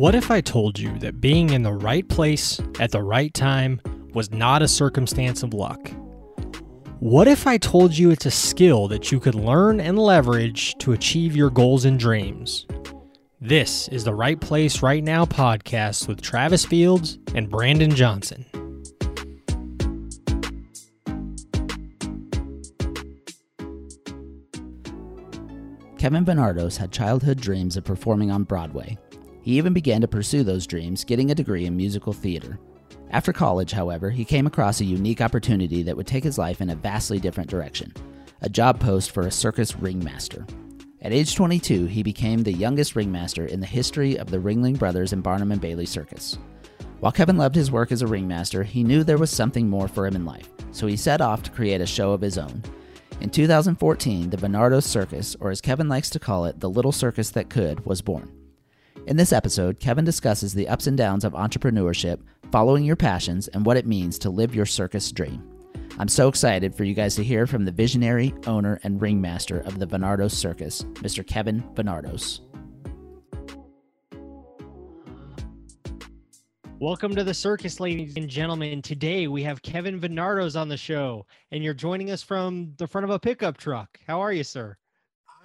What if I told you that being in the right place at the right time was not a circumstance of luck? What if I told you it's a skill that you could learn and leverage to achieve your goals and dreams? This is the Right Place Right Now podcast with Travis Fields and Brandon Johnson. Kevin Venardos had childhood dreams of performing on Broadway. He even began to pursue those dreams, getting a degree in musical theater. After college, however, he came across a unique opportunity that would take his life in a vastly different direction a job post for a circus ringmaster. At age 22, he became the youngest ringmaster in the history of the Ringling Brothers and Barnum and Bailey Circus. While Kevin loved his work as a ringmaster, he knew there was something more for him in life, so he set off to create a show of his own. In 2014, the Venardos Circus, or as Kevin likes to call it, the little circus that could, was born. In this episode, Kevin discusses the ups and downs of entrepreneurship, following your passions, and what it means to live your circus dream. I'm so excited for you guys to hear from the visionary, owner, and ringmaster of the Venardos Circus, Mr. Kevin Venardos. Welcome to the circus, ladies and gentlemen. Today we have Kevin Venardos on the show, and you're joining us from the front of a pickup truck. How are you, sir?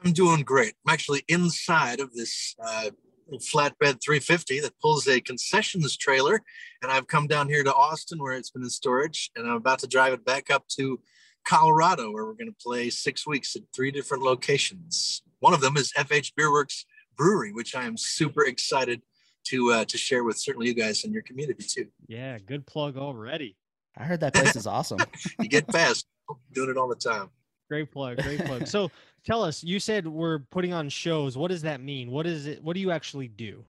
I'm doing great. I'm actually inside of this uh, flatbed 350 that pulls a concessions trailer, and I've come down here to Austin where it's been in storage, and I'm about to drive it back up to Colorado where we're going to play six weeks at three different locations. One of them is FH Beerworks Brewery, which I am super excited to uh, to share with certainly you guys in your community too. Yeah, good plug already. I heard that place is awesome. you get fast doing it all the time. Great plug, great plug. So tell us, you said we're putting on shows. What does that mean? What is it? What do you actually do?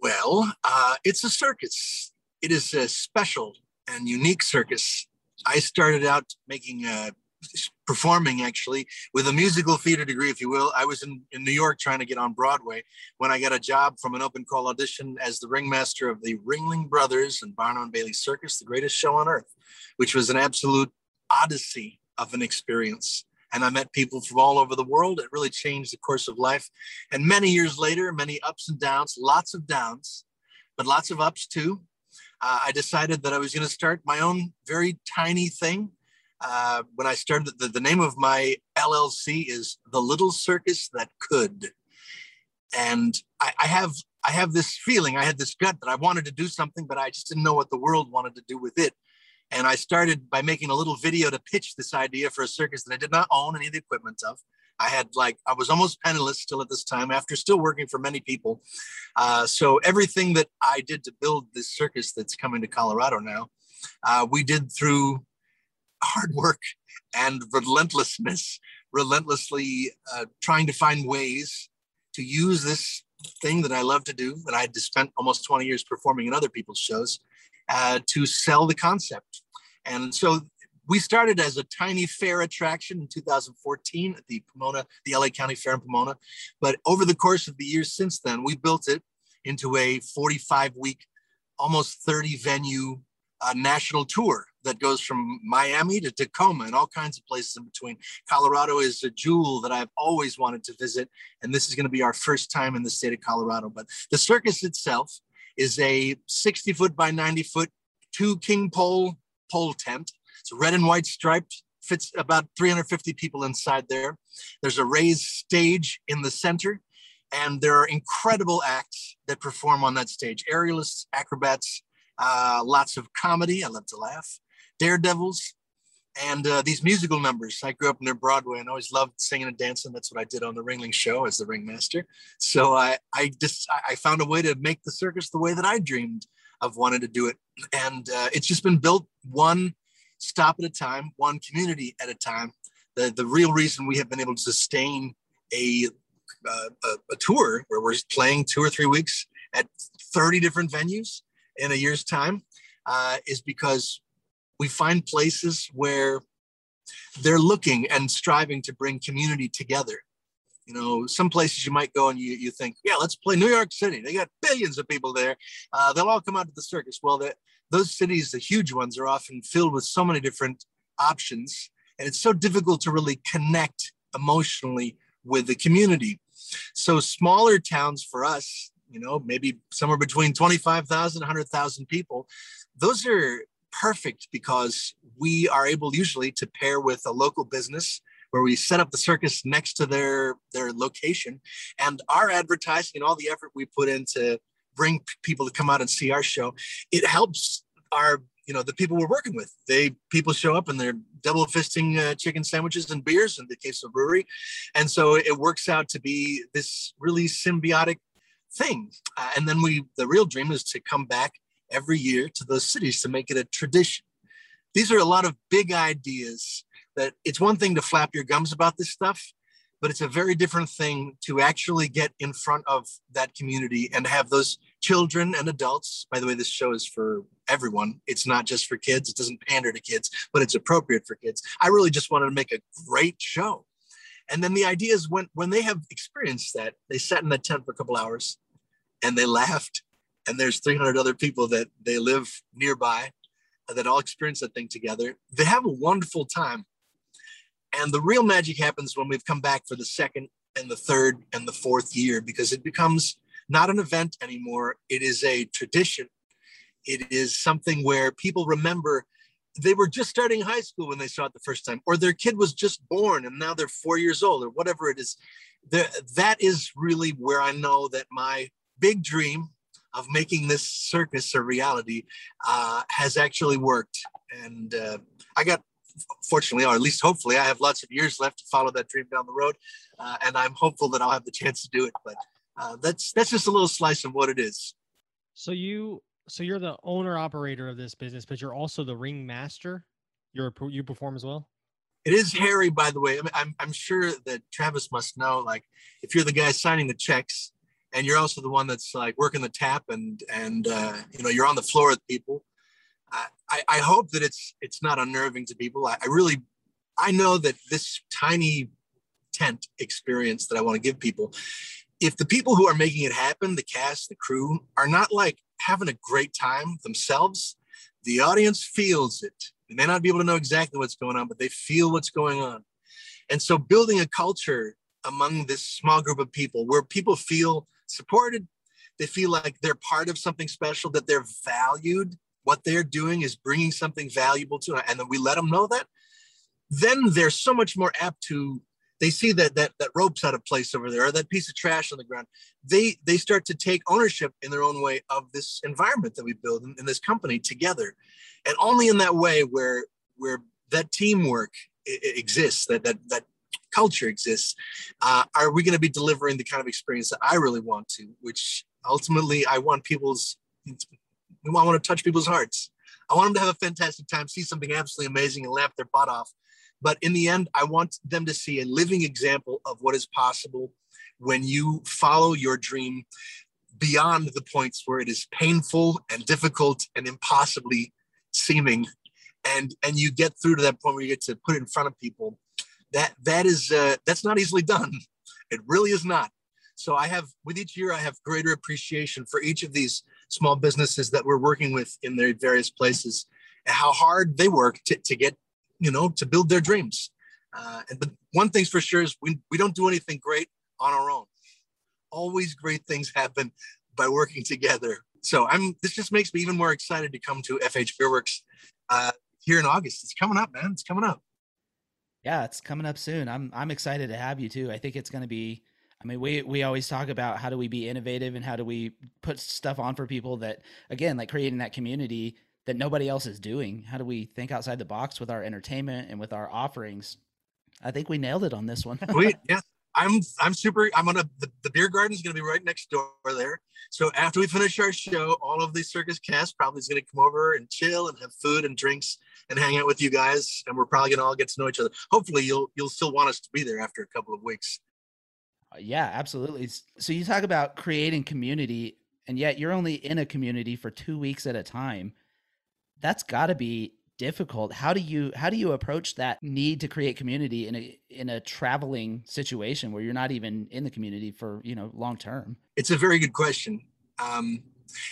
Well, uh, it's a circus. It is a special and unique circus. I started out making uh, performing actually with a musical theater degree, if you will. I was in, in New York trying to get on Broadway when I got a job from an open call audition as the ringmaster of the Ringling Brothers and Barnum and Bailey Circus, the greatest show on earth, which was an absolute odyssey of an experience. And I met people from all over the world. It really changed the course of life. And many years later, many ups and downs, lots of downs, but lots of ups too. Uh, I decided that I was going to start my own very tiny thing uh, when I started, the, the name of my LLC is The Little Circus That Could. And I, I have I have this feeling, I had this gut that I wanted to do something, but I just didn't know what the world wanted to do with it. And I started by making a little video to pitch this idea for a circus that I did not own any of the equipment of. I had like, I was almost penniless still at this time after still working for many people. Uh, so everything that I did to build this circus that's coming to Colorado now, uh, we did through hard work and relentlessness, relentlessly uh, trying to find ways to use this thing that I love to do, that I had to spend almost 20 years performing in other people's shows, uh, to sell the concept. And so we started as a tiny fair attraction in 2014 at the Pomona, the LA County Fair in Pomona. But over the course of the years since then, we built it into a 45 week, almost 30 venue uh, national tour that goes from Miami to Tacoma and all kinds of places in between. Colorado is a jewel that I've always wanted to visit, and this is going to be our first time in the state of Colorado. But the circus itself is a 60 foot by 90 foot two king pole pole tent. It's red and white striped, fits about 350 people inside there. There's a raised stage in the center, and there are incredible acts that perform on that stage aerialists, acrobats, uh, lots of comedy. I love to laugh. Daredevils, and uh, these musical numbers. I grew up near Broadway and always loved singing and dancing. That's what I did on the Ringling Show as the ringmaster. So I, I just I found a way to make the circus the way that I dreamed of wanting to do it, and uh, it's just been built one stop at a time, one community at a time. The the real reason we have been able to sustain a uh, a, a tour where we're playing two or three weeks at 30 different venues in a year's time uh, is because we find places where they're looking and striving to bring community together. You know, some places you might go and you, you think, yeah, let's play New York City. They got billions of people there. Uh, they'll all come out to the circus. Well, the, those cities, the huge ones, are often filled with so many different options. And it's so difficult to really connect emotionally with the community. So, smaller towns for us you know, maybe somewhere between 25,000, 100,000 people. Those are perfect because we are able usually to pair with a local business where we set up the circus next to their their location and our advertising and all the effort we put into bring people to come out and see our show it helps our you know the people we're working with. They people show up and they're double fisting uh, chicken sandwiches and beers in the case of brewery. And so it works out to be this really symbiotic thing. Uh, and then we the real dream is to come back every year to those cities to make it a tradition. These are a lot of big ideas that it's one thing to flap your gums about this stuff but it's a very different thing to actually get in front of that community and have those children and adults. By the way, this show is for everyone. It's not just for kids. It doesn't pander to kids, but it's appropriate for kids. I really just wanted to make a great show. And then the idea is when when they have experienced that, they sat in that tent for a couple hours and they laughed. And there's 300 other people that they live nearby that all experience that thing together. They have a wonderful time and the real magic happens when we've come back for the second and the third and the fourth year because it becomes not an event anymore. It is a tradition. It is something where people remember they were just starting high school when they saw it the first time, or their kid was just born and now they're four years old, or whatever it is. The, that is really where I know that my big dream of making this circus a reality uh, has actually worked. And uh, I got fortunately, or at least hopefully, I have lots of years left to follow that dream down the road, uh, and I'm hopeful that I'll have the chance to do it. But uh, that's that's just a little slice of what it is. So you, so you're the owner operator of this business, but you're also the ring master. You're you perform as well. It is hairy, by the way. I mean, I'm I'm sure that Travis must know. Like, if you're the guy signing the checks, and you're also the one that's like working the tap, and and uh, you know you're on the floor with people I, I hope that it's it's not unnerving to people. I, I really, I know that this tiny tent experience that I want to give people, if the people who are making it happen, the cast, the crew, are not like having a great time themselves, the audience feels it. They may not be able to know exactly what's going on, but they feel what's going on. And so building a culture among this small group of people where people feel supported, they feel like they're part of something special, that they're valued, what they're doing is bringing something valuable to and then we let them know that, then they're so much more apt to. They see that that that rope's out of place over there, or that piece of trash on the ground. They they start to take ownership in their own way of this environment that we build in, in this company together, and only in that way where where that teamwork exists, that that that culture exists, uh, are we going to be delivering the kind of experience that I really want to, which ultimately I want people's I want to touch people's hearts. I want them to have a fantastic time, see something absolutely amazing, and laugh their butt off. But in the end, I want them to see a living example of what is possible when you follow your dream beyond the points where it is painful and difficult and impossibly seeming and and you get through to that point where you get to put it in front of people that that is uh, that's not easily done it really is not so i have with each year i have greater appreciation for each of these small businesses that we're working with in their various places, how hard they work to, to get, you know, to build their dreams. Uh, and but one thing's for sure is we, we don't do anything great on our own. Always great things happen by working together. So I'm this just makes me even more excited to come to FH Beerworks uh, here in August. It's coming up, man. It's coming up. Yeah, it's coming up soon. I'm I'm excited to have you too. I think it's going to be I mean, we we always talk about how do we be innovative and how do we put stuff on for people that again, like creating that community that nobody else is doing. How do we think outside the box with our entertainment and with our offerings? I think we nailed it on this one. we yeah. I'm I'm super. I'm gonna the, the beer garden is gonna be right next door there. So after we finish our show, all of the circus cast probably is gonna come over and chill and have food and drinks and hang out with you guys. And we're probably gonna all get to know each other. Hopefully, you'll you'll still want us to be there after a couple of weeks. Uh, yeah, absolutely. So you talk about creating community, and yet you're only in a community for two weeks at a time. That's got to be difficult. How do you how do you approach that need to create community in a in a traveling situation where you're not even in the community for you know long term? It's a very good question. Um,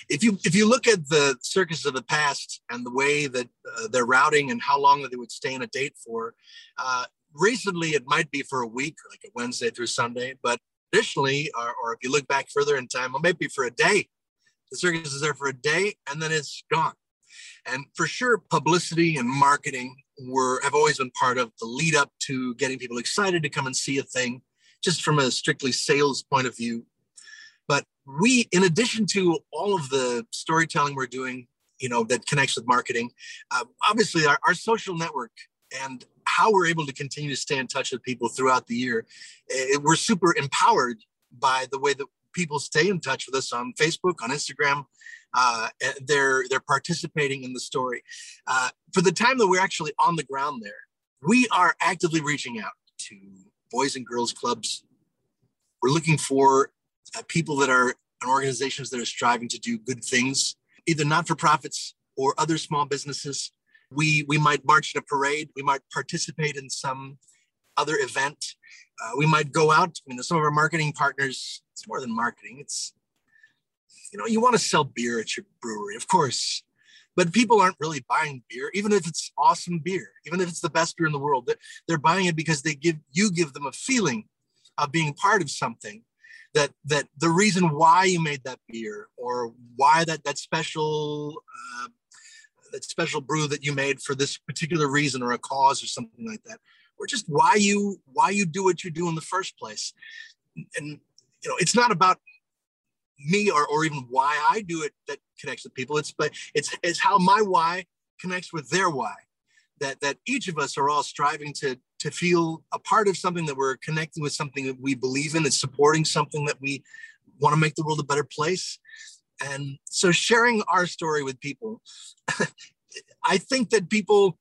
if you if you look at the circus of the past and the way that uh, they're routing and how long that they would stay in a date for, uh, recently it might be for a week, like a Wednesday through Sunday, but traditionally, or, or if you look back further in time, it well, maybe for a day, the circus is there for a day and then it's gone. And for sure, publicity and marketing were have always been part of the lead up to getting people excited to come and see a thing, just from a strictly sales point of view. But we, in addition to all of the storytelling we're doing, you know, that connects with marketing, uh, obviously our, our social network and how we're able to continue to stay in touch with people throughout the year, it, eh, we're super empowered by the way that people stay in touch with us on Facebook, on Instagram. Uh, they're they're participating in the story. Uh, for the time that we're actually on the ground there, we are actively reaching out to boys and girls clubs. We're looking for uh, people that are and organizations that are striving to do good things, either not for profits or other small businesses. We we might march in a parade. We might participate in some other event. Uh, we might go out. I mean, some of our marketing partners it's more than marketing. It's, you know, you want to sell beer at your brewery, of course, but people aren't really buying beer, even if it's awesome beer, even if it's the best beer in the world. They're buying it because they give you give them a feeling of being part of something that that the reason why you made that beer or why that that special uh, that special brew that you made for this particular reason or a cause or something like that or just why you why you do what you do in the first place and you know, it's not about me or, or even why I do it that connects with people. It's but it's it's how my why connects with their why. That that each of us are all striving to to feel a part of something that we're connecting with something that we believe in, it's supporting something that we want to make the world a better place. And so sharing our story with people, I think that people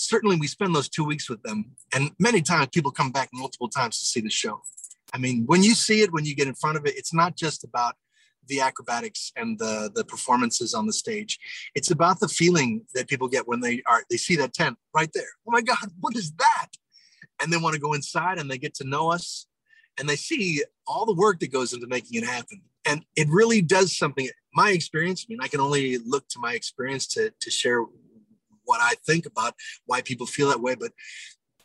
certainly we spend those two weeks with them. And many times people come back multiple times to see the show. I mean, when you see it, when you get in front of it, it's not just about the acrobatics and the the performances on the stage. It's about the feeling that people get when they are they see that tent right there. Oh my God, what is that? And they want to go inside and they get to know us and they see all the work that goes into making it happen. And it really does something. My experience, I mean, I can only look to my experience to to share what I think about why people feel that way. But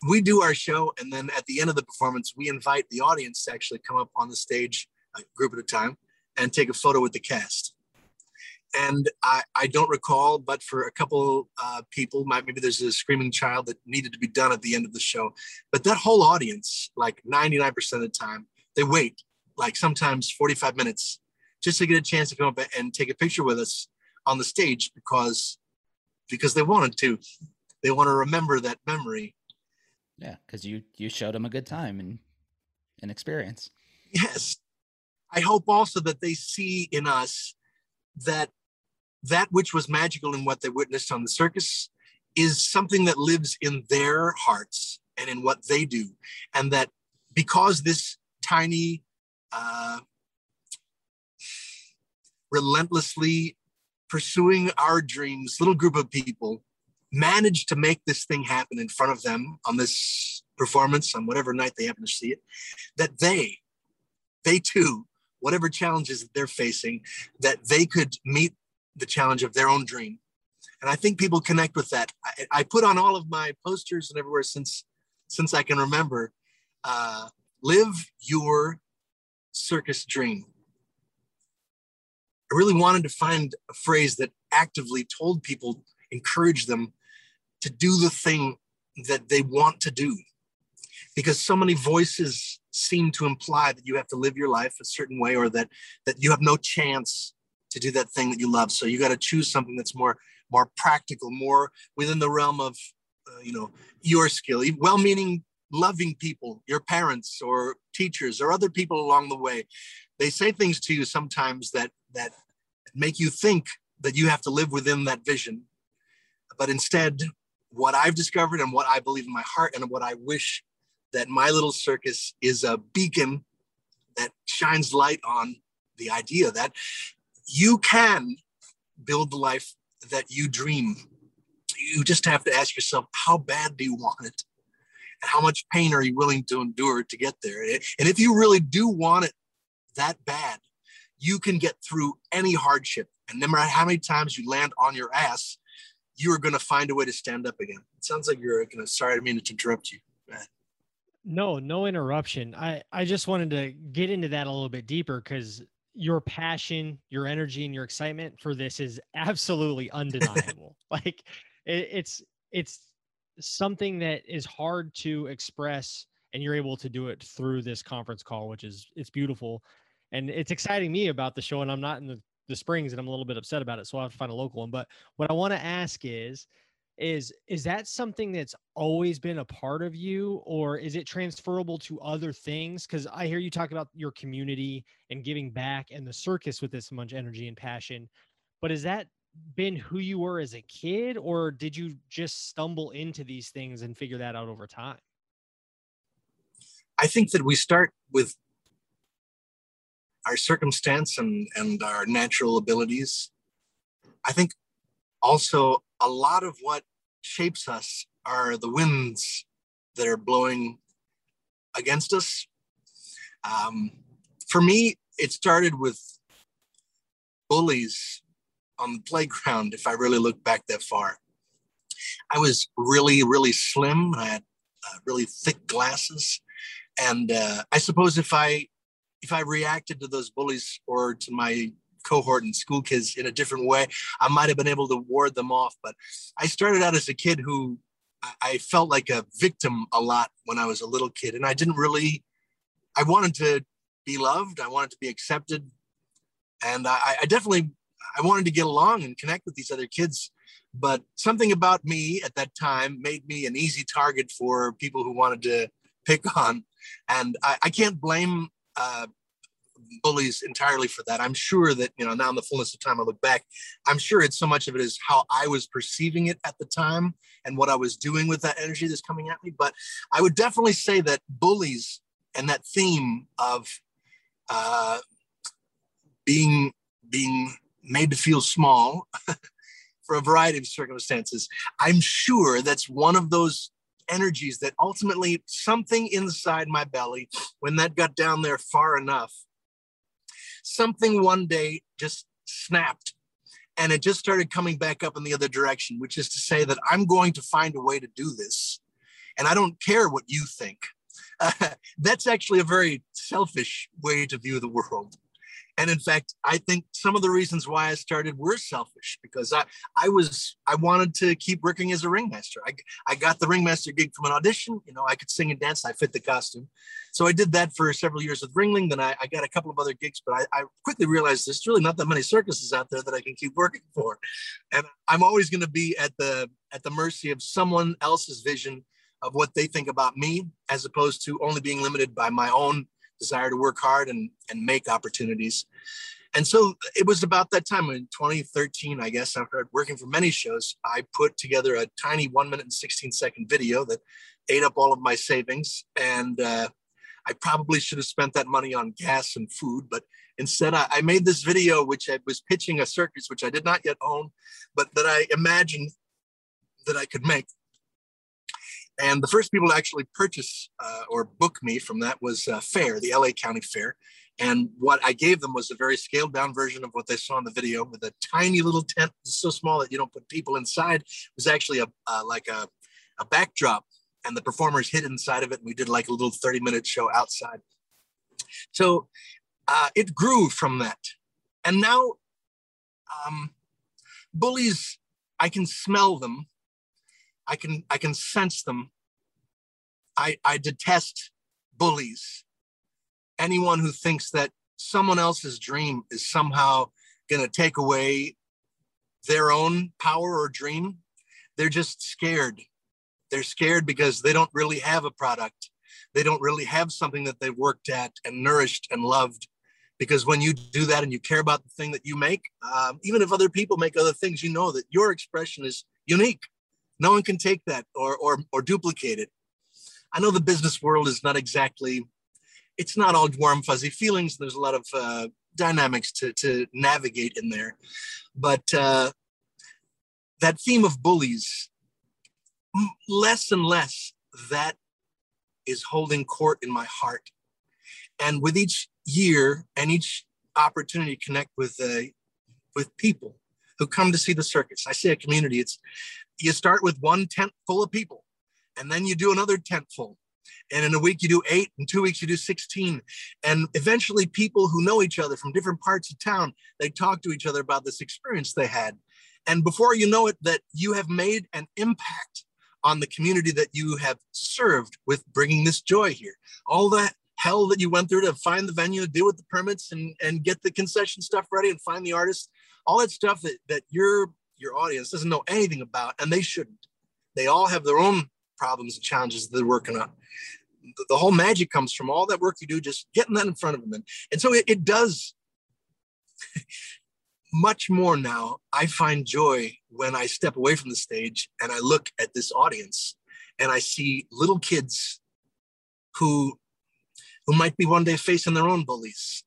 we do our show and then at the end of the performance we invite the audience to actually come up on the stage a group at a time and take a photo with the cast and i, I don't recall but for a couple uh, people maybe there's a screaming child that needed to be done at the end of the show but that whole audience like 99% of the time they wait like sometimes 45 minutes just to get a chance to come up and take a picture with us on the stage because because they wanted to. They want to remember that memory. Yeah, because you you showed them a good time and an experience. Yes, I hope also that they see in us that that which was magical in what they witnessed on the circus is something that lives in their hearts and in what they do, and that because this tiny, uh, relentlessly pursuing our dreams little group of people managed to make this thing happen in front of them on this performance on whatever night they happen to see it that they they too whatever challenges that they're facing that they could meet the challenge of their own dream. And i think people connect with that. I, I put on all of my posters and everywhere since since i can remember uh, live your circus dream. I really wanted to find a phrase that actively told people encouraged them to do the thing that they want to do. Because so many voices seem to imply that you have to live your life a certain way or that that you have no chance to do that thing that you love. So you got to choose something that's more more practical more within the realm of uh, you know your skill. Well-meaning loving people your parents or teachers or other people along the way they say things to you sometimes that that make you think that you have to live within that vision but instead what I've discovered and what I believe in my heart and what I wish that my little circus is a beacon that shines light on the idea that you can build the life that you dream. You just have to ask yourself, how bad do you want it? And how much pain are you willing to endure to get there? And if you really do want it that bad, you can get through any hardship. And no matter how many times you land on your ass, you are going to find a way to stand up again. It sounds like you're going to, sorry, I mean to interrupt you. No, no interruption. I, I just wanted to get into that a little bit deeper because your passion, your energy, and your excitement for this is absolutely undeniable. like it, it's it's something that is hard to express, and you're able to do it through this conference call, which is it's beautiful, and it's exciting me about the show. And I'm not in the the Springs, and I'm a little bit upset about it, so I have to find a local one. But what I want to ask is is is that something that's always been a part of you or is it transferable to other things because i hear you talk about your community and giving back and the circus with this much energy and passion but is that been who you were as a kid or did you just stumble into these things and figure that out over time i think that we start with our circumstance and and our natural abilities i think also a lot of what shapes us are the winds that are blowing against us. Um, for me, it started with bullies on the playground, if I really look back that far. I was really, really slim. I had uh, really thick glasses. And uh, I suppose if I if I reacted to those bullies or to my cohort and school kids in a different way, I might have been able to ward them off. But I started out as a kid who I felt like a victim a lot when I was a little kid. And I didn't really, I wanted to be loved, I wanted to be accepted. And I, I definitely, I wanted to get along and connect with these other kids. But something about me at that time made me an easy target for people who wanted to pick on. And I, I can't blame uh, bullies entirely for that. I'm sure that, you know, now in the fullness of time, I look back, I'm sure it's so much of it is how I was perceiving it at the time and what I was doing with that energy that's coming at me. But I would definitely say that bullies and that theme of uh, being being made to feel small for a variety of circumstances, I'm sure that's one of those energies that ultimately something inside my belly, when that got down there far enough, something one day just snapped and it just started coming back up in the other direction, which is to say that I'm going to find a way to do this. And I don't care what you think. Uh, that's actually a very selfish way to view the world. And in fact, I think some of the reasons why I started were selfish because I, I was I wanted to keep working as a ringmaster. I, I got the ringmaster gig from an audition. You know, I could sing and dance. I fit the costume. So I did that for several years with Ringling. Then I, I got a couple of other gigs, but I, I quickly realized there's really not that many circuses out there that I can keep working for. And I'm always going to be at the at the mercy of someone else's vision of what they think about me, as opposed to only being limited by my own desire to work hard and, and make opportunities. And so it was about that time in 2013, I guess, after working for many shows, I put together a tiny one minute and 16 second video that ate up all of my savings. And uh, I probably should have spent that money on gas and food, but instead I, I made this video, which I was pitching a circus, which I did not yet own, but that I imagined that I could make. And the first people to actually purchase uh, or book me from that was uh, Fair, the LA County Fair. And what I gave them was a very scaled down version of what they saw in the video with a tiny little tent, so small that you don't put people inside. It was actually a uh, like a, a backdrop, and the performers hid inside of it. And we did like a little 30 minute show outside. So uh, it grew from that. And now um, bullies, I can smell them I can I can sense them. I I detest bullies. Anyone who thinks that someone else's dream is somehow going to take away their own power or dream, they're just scared. They're scared because they don't really have a product. They don't really have something that they've worked at and nourished and loved. Because when you do that and you care about the thing that you make, um, even if other people make other things, you know that your expression is unique no one can take that or, or, or duplicate it. I know the business world is not exactly, it's not all warm, fuzzy feelings. There's a lot of uh, dynamics to, to navigate in there. But uh, that theme of bullies, less and less that is holding court in my heart. And with each year and each opportunity to connect with uh, with people who come to see the circus, I say a community. It's you start with one tent full of people and then you do another tent full. And in a week you do eight in two weeks you do 16 and eventually people who know each other from different parts of town they talk to each other about this experience they had. And before you know it that you have made an impact on the community that you have served with bringing this joy here. All that hell that you went through to find the venue deal with the permits and and get the concession stuff ready and find the artists all that stuff that that your your audience doesn't know anything about and they shouldn't. They all have their own problems and challenges they're working on. The, the whole magic comes from all that work you do just getting that in front of them. And, and so it, it does much more now i find joy when i step away from the stage and i look at this audience and i see little kids who who might be one day facing their own bullies.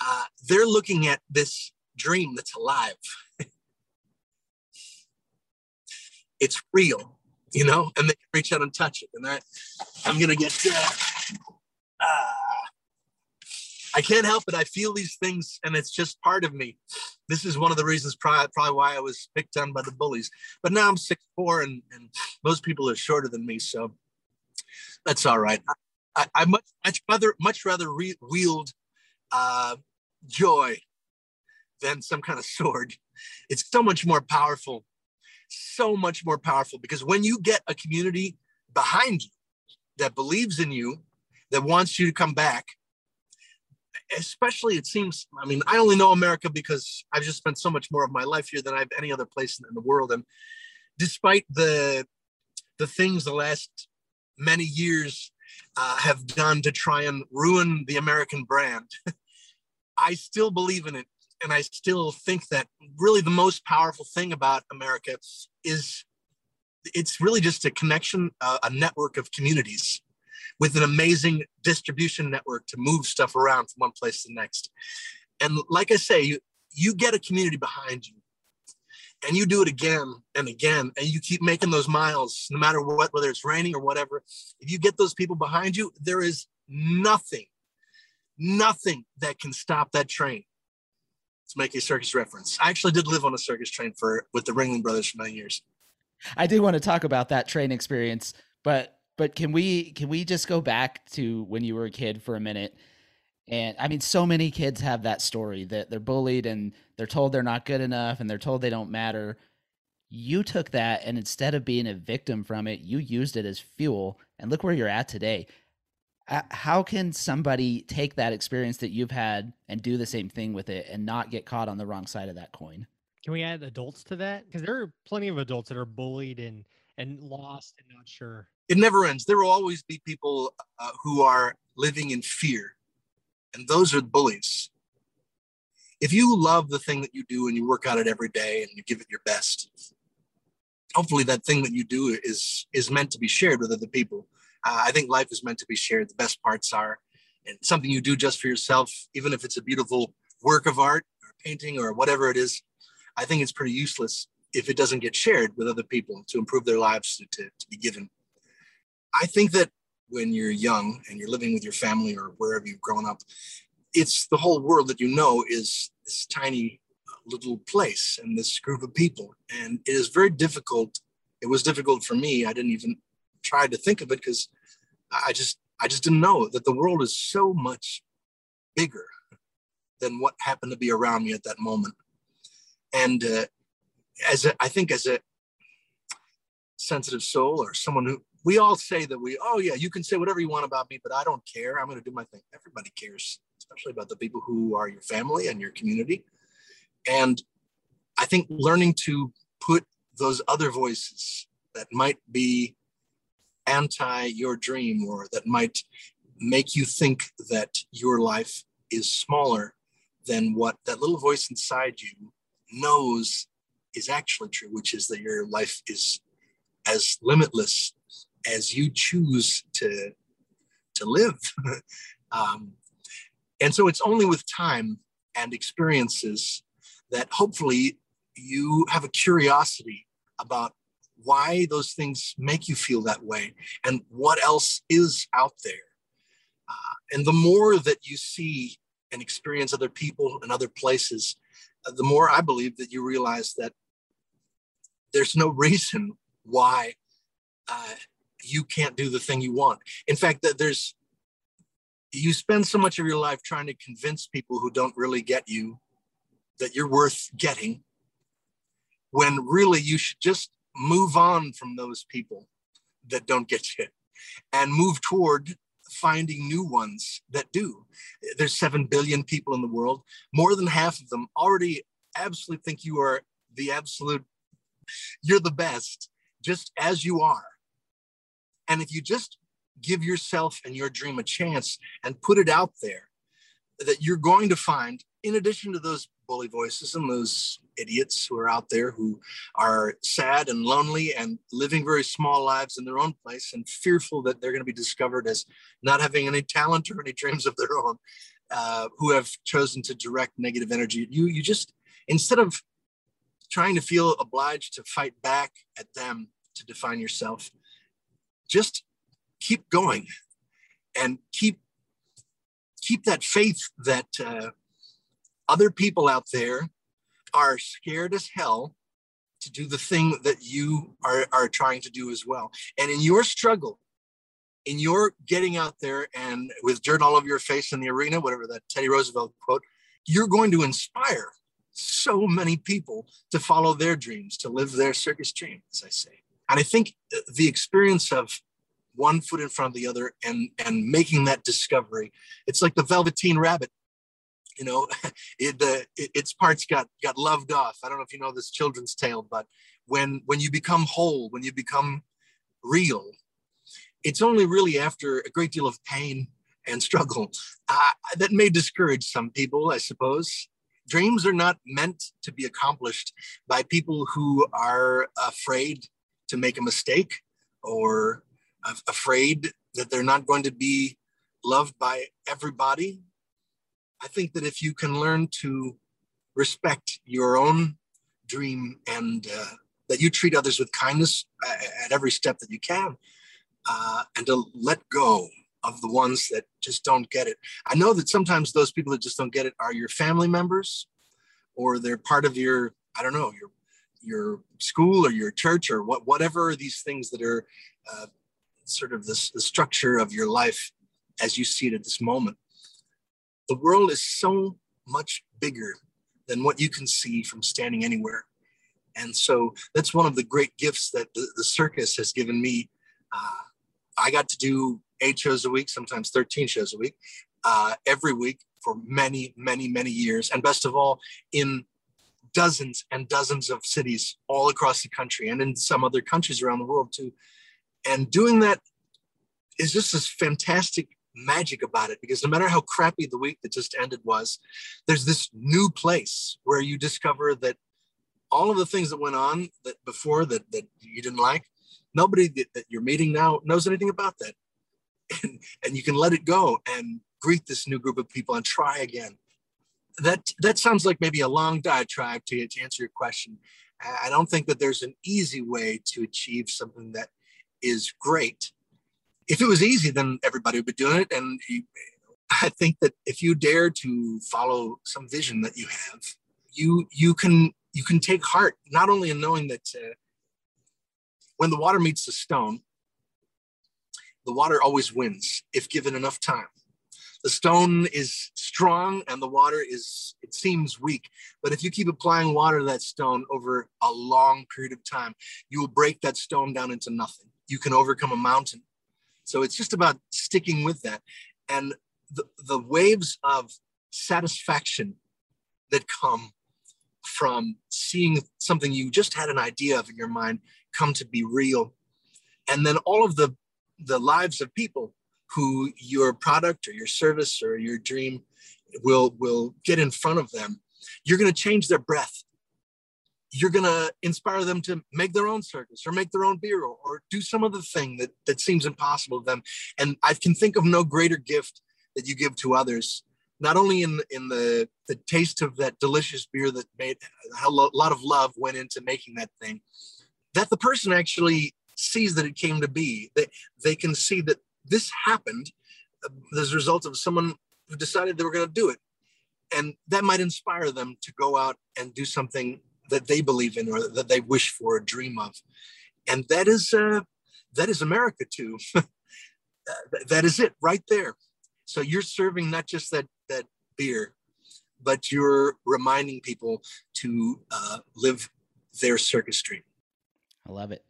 Uh, they're looking at this dream that's alive it's real you know and they can reach out and touch it and i i'm gonna get uh, uh, I can't help it. I feel these things, and it's just part of me. This is one of the reasons probably, probably why I was picked on by the bullies. But now I'm six four, and, and most people are shorter than me, so that's all right. I, I much much rather much rather re- wield uh, joy than some kind of sword. It's so much more powerful, so much more powerful because when you get a community behind you that believes in you, that wants you to come back especially it seems i mean i only know america because i've just spent so much more of my life here than i've any other place in the world. And despite the the things the last many years uh, have done to try and ruin the american brand i still believe in it and i still think that really the most powerful thing about america is it's really just a connection uh, a network of communities with an amazing distribution network to move stuff around from one place to the next. And like I say, you, you get a community behind you and you do it again and again and you keep making those miles no matter what whether it's raining or whatever if you get those people behind you there is nothing nothing that can stop that train to make a circus reference i actually did live on a circus train for with the ringling brothers for many years i do want to talk about that train experience but but can we can we just go back to when you were a kid for a minute? And I mean, so many kids have that story that they're bullied and they're told they're not good enough and they're told they don't matter. You took that and instead of being a victim from it, you used it as fuel. And look where you're at today. How can somebody take that experience that you've had and do the same thing with it and not get caught on the wrong side of that coin? Can we add adults to that? Because there are plenty of adults that are bullied and and lost and not sure it never ends. There will always be people uh, who are living in fear, and those are the bullies. If you love the thing that you do and you work at it every day and you give it your best, hopefully that thing that you do is is meant to be shared with other people. Uh, I think life is meant to be shared. The best parts are, and something you do just for yourself, even if it's a beautiful work of art or painting or whatever it is. I think it's pretty useless if it doesn't get shared with other people to improve their lives to, to, to be given I think that when you're young and you're living with your family or wherever you've grown up, it's the whole world that you know is this tiny little place and this group of people. And it is very difficult. It was difficult for me. I didn't even try to think of it because I just I just didn't know that the world is so much bigger than what happened to be around me at that moment. And uh, as a, I think as a sensitive soul or someone who we all say that we, oh yeah, you can say whatever you want about me, but I don't care. I'm going to do my thing. Everybody cares, especially about the people who are your family and your community. And I think learning to put those other voices that might be anti your dream or that might make you think that your life is smaller than what that little voice inside you knows is actually true, which is that your life is as limitless as you choose to to live. um, and so it's only with time and experiences that hopefully you have a curiosity about why those things make you feel that way and what else is out there. Uh, and the more that you see and experience other people and other places, uh, the more I believe that you realize that there's no reason why uh, you can't do the thing you want. In fact, that there's you spend so much of your life trying to convince people who don't really get you that you're worth getting when really you should just move on from those people that don't get you and move toward finding new ones that do. There's 7 billion people in the world. More than half of them already absolutely think you are the absolute, you're the best, just as you are. And if you just give yourself and your dream a chance and put it out there, that you're going to find, in addition to those bully voices and those idiots who are out there who are sad and lonely and living very small lives in their own place and fearful that they're going to be discovered as not having any talent or any dreams of their own, uh, who have chosen to direct negative energy. You, you just, instead of trying to feel obliged to fight back at them to define yourself, just keep going and keep keep that faith that uh, other people out there are scared as hell to do the thing that you are, are trying to do as well. And in your struggle, in your getting out there and with dirt all over your face in the arena, whatever that Teddy Roosevelt quote, you're going to inspire so many people to follow their dreams, to live their circus dream, as I say. And I think the experience of one foot in front of the other and and making that discovery, it's like the Velveteen Rabbit you know it, uh, it, its parts got got loved off. I don't know if you know this children's tale but when when you become whole when you become real it's only really after a great deal of pain and struggle uh, that may discourage some people i suppose. Dreams are not meant to be accomplished by people who are afraid to make a mistake or afraid that they're not going to be loved by everybody I think that if you can learn to respect your own dream and uh, that you treat others with kindness at every step that you can, uh, and to let go of the ones that just don't get it. I know that sometimes those people that just don't get it are your family members, or they're part of your I don't know your your school or your church or what whatever these things that are uh, sort of the, the structure of your life as you see it at this moment the world is so much bigger than what you can see from standing anywhere. And so that's one of the great gifts that the, the circus has given me. Uh, I got to do eight shows a week, sometimes 13 shows a week, uh, every week for many, many, many years. And best of all, in dozens and dozens of cities all across the country and in some other countries around the world too. And doing that is just this fantastic magic about it because no matter how crappy the week that just ended was, there's this new place where you discover that all of the things that went on that before that that you didn't like, nobody that, that you're meeting now knows anything about that. And, and you can let it go and greet this new group of people and try again. That that sounds like maybe a long diatribe to, to answer your question. I don't think that there's an easy way to achieve something that is great if it was easy, then everybody would be doing it. And I think that if you dare to follow some vision that you have, you you can you can take heart not only in knowing that uh, when the water meets the stone, the water always wins if given enough time. The stone is strong and the water is, it seems weak. But if you keep applying water to that stone over a long period of time, you will break that stone down into nothing. You can overcome a mountain so it's just about sticking with that. And the, the waves of satisfaction that come from seeing something you just had an idea of in your mind come to be real. And then all of the, the lives of people who your product or your service or your dream will, will get in front of them, you're going to change their breath you're going to inspire them to make their own circus or make their own bureau or do some other thing that, that seems impossible to them. And I can think of no greater gift that you give to others, not only in, in the, the taste of that delicious beer that made a lot of love went into making that thing, that the person actually sees that it came to be, that they can see that this happened uh, as a result of someone who decided they were going to do it. And that might inspire them to go out and do something that they believe in or that they wish for or dream of. And that is, uh, that is America too. that is it right there. So you're serving not just that that beer, but you're reminding people to uh, live their circus dream. I love it.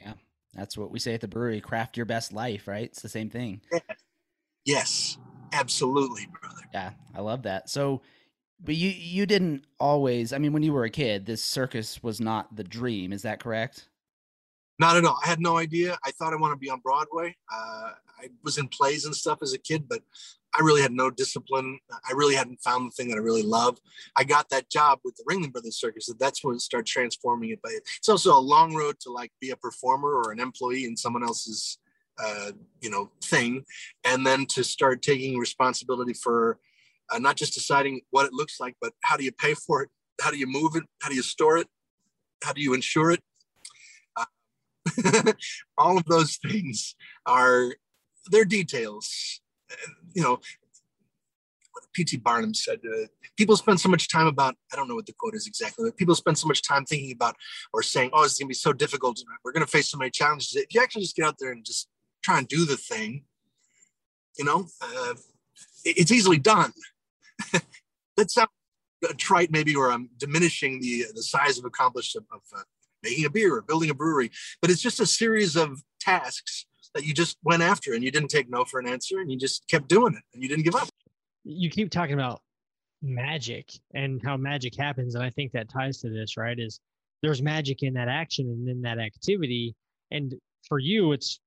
Yeah, that's what we say at the brewery: craft your best life. Right? It's the same thing. Yeah. Yes, absolutely, brother. Yeah, I love that. So, but you you didn't always. I mean, when you were a kid, this circus was not the dream. Is that correct? Not at all. I had no idea. I thought I wanted to be on Broadway. Uh, I was in plays and stuff as a kid, but I really had no discipline. I really hadn't found the thing that I really love. I got that job with the Ringling Brothers Circus. and That's when it started transforming it. But it's also a long road to like be a performer or an employee in someone else's, uh, you know, thing, and then to start taking responsibility for uh, not just deciding what it looks like, but how do you pay for it? How do you move it? How do you store it? How do you insure it? Uh, all of those things are they're details you know, P.T. Barnum said, uh, people spend so much time about, I don't know what the quote is exactly, but people spend so much time thinking about or saying, oh, it's going to be so difficult. We're going to face so many challenges. If you actually just get out there and just try and do the thing, you know, uh, it's easily done. That sounds trite maybe, or I'm diminishing the, the size of accomplishment of uh, making a beer or building a brewery, but it's just a series of tasks that you just went after and you didn't take no for an answer and you just kept doing it and you didn't give up. You keep talking about magic and how magic happens. And I think that ties to this, right? Is there's magic in that action and in that activity. And for you, it's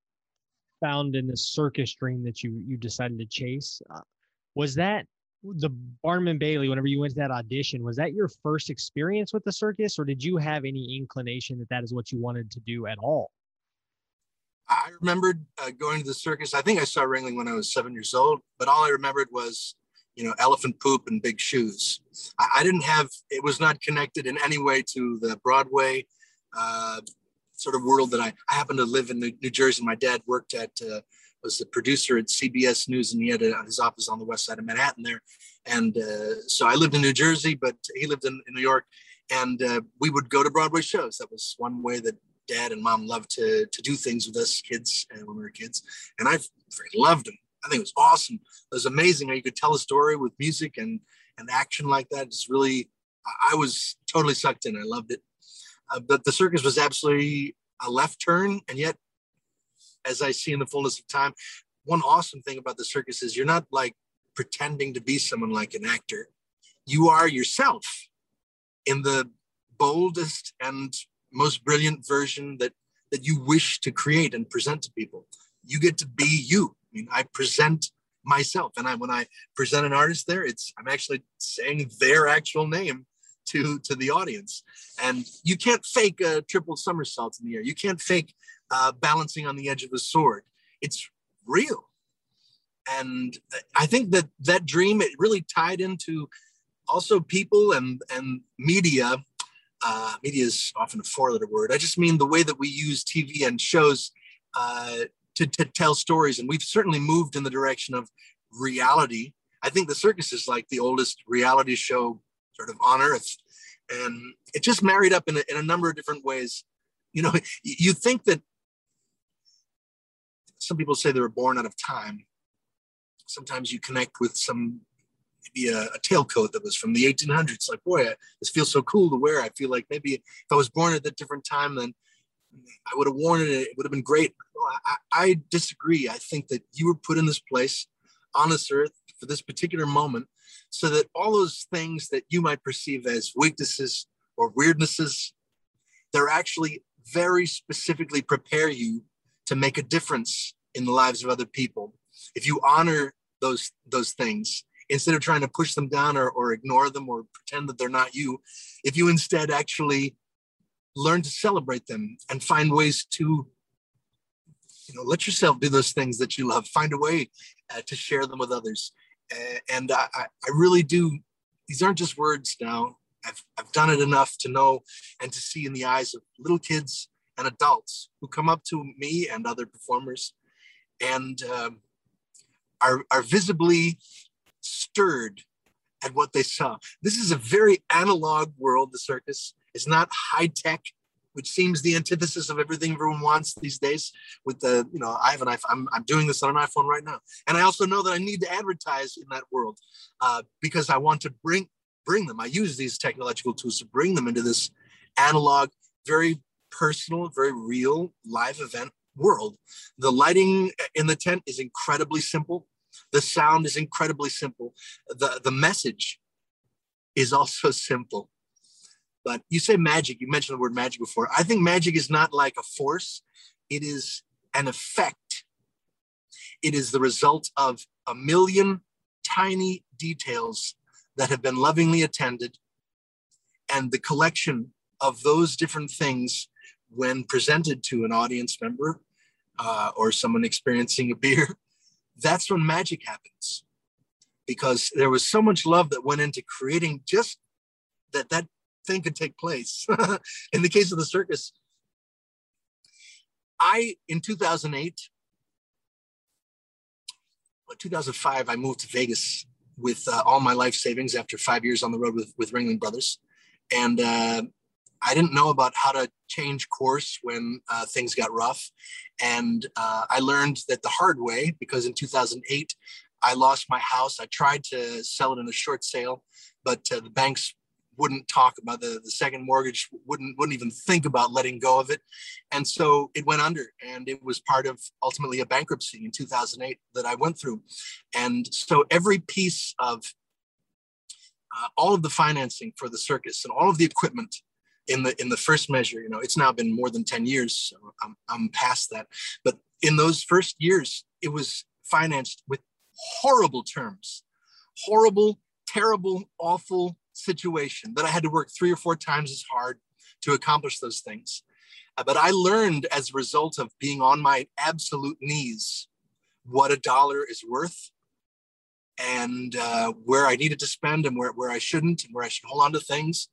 found in the circus dream that you you decided to chase. Uh, was that the Barnum and Bailey? Whenever you went to that audition, was that your first experience with the circus, or did you have any inclination that that is what you wanted to do at all? I remembered uh, going to the circus. I think I saw Ringling when I was seven years old, but all I remembered was, you know, elephant poop and big shoes. I, I didn't have, it was not connected in any way to the Broadway uh, sort of world that I, I happen to live in New, New Jersey. My dad worked at, uh, was the producer at CBS News, and he had a, his office on the west side of Manhattan there. And uh, so I lived in New Jersey, but he lived in, in New York. And uh, we would go to Broadway shows. That was one way that dad and mom loved to to do things with us kids and when we were kids, and I loved them. I think it was awesome. It was amazing how you could tell a story with music and and action like that. It's really, I was totally sucked in. I loved it. Uh, but the circus was absolutely a left turn, and yet, as I see in the fullness of time, one awesome thing about the circus is you're not like pretending to be someone like an actor. You are yourself in the boldest and most brilliant version that that you wish to create and present to people. You get to be you. I mean, I present myself, and I when I present an artist there, it's I'm actually saying their actual name to to the audience. And you can't fake a triple somersault in the air. You can't fake uh, balancing on the edge of a sword. It's real. And I think that that dream it really tied into also people and and media uh, media is often a four letter word. I just mean the way that we use TV and shows uh, to, to tell stories. And we've certainly moved in the direction of reality. I think the circus is like the oldest reality show sort of on earth. And it just married up in a, in a number of different ways. You know, you think that some people say they were born out of time. Sometimes you connect with some maybe a, a tailcoat that was from the 1800s. Like, boy, I, this feels so cool to wear. I feel like maybe if I was born at a different time, then I would have worn it. It would have been great. I, I disagree. I think that you were put in this place on this earth for this particular moment so that all those things that you might perceive as weaknesses or weirdnesses, they're actually very specifically prepare you to make a difference in the lives of other people. If you honor those those things instead of trying to push them down or, or ignore them or pretend that they're not you, if you instead actually learn to celebrate them and find ways to you know let yourself do those things that you love find a way uh, to share them with others uh, and I, I really do these aren't just words now I've, I've done it enough to know and to see in the eyes of little kids and adults who come up to me and other performers and um, are, are visibly stirred at what they saw. This is a very analog world, the circus. It's not high tech. which seems the antithesis of everything everyone wants these days. With the, you know, I have an iPhone. I'm, I'm doing this on an iPhone right now, and I also know that I need to advertise in that world uh, because I want to bring bring them. I use these technological tools to bring them into this analog, very personal, very real live event world. The lighting in the tent is incredibly simple. The sound is incredibly simple. The, the message is also simple. But you say magic, you mentioned the word magic before. I think magic is not like a force, it is an effect. It is the result of a million tiny details that have been lovingly attended and the collection of those different things when presented to an audience member uh, or someone experiencing a beer that's when magic happens. Because there was so much love that went into creating just that that thing could take place. In the case of the circus i in 2008 2005 i moved to vegas with uh, all my life savings after five years on the road with, with ringling brothers. And uh, I didn't know about how to change course when uh, things got rough. And uh, I learned that the hard way because in 2008, I lost my house. I tried to sell it in a short sale, but uh, the banks wouldn't talk about the, the second mortgage, wouldn't, wouldn't even think about letting go of it. And so it went under and it was part of ultimately a bankruptcy in 2008 that I went through. And so every piece of uh, all of the financing for the circus and all of the equipment in the in the first measure you know it's now been more than 10 years so I'm, I'm past that. But in those first years it was financed with horrible terms horrible terrible awful situation that i had to work three or four times as hard to accomplish those things. Uh, but i learned as a result of being on my absolute knees what a dollar is worth and uh, where i needed to spend and where, where i shouldn't and where i should hold on to things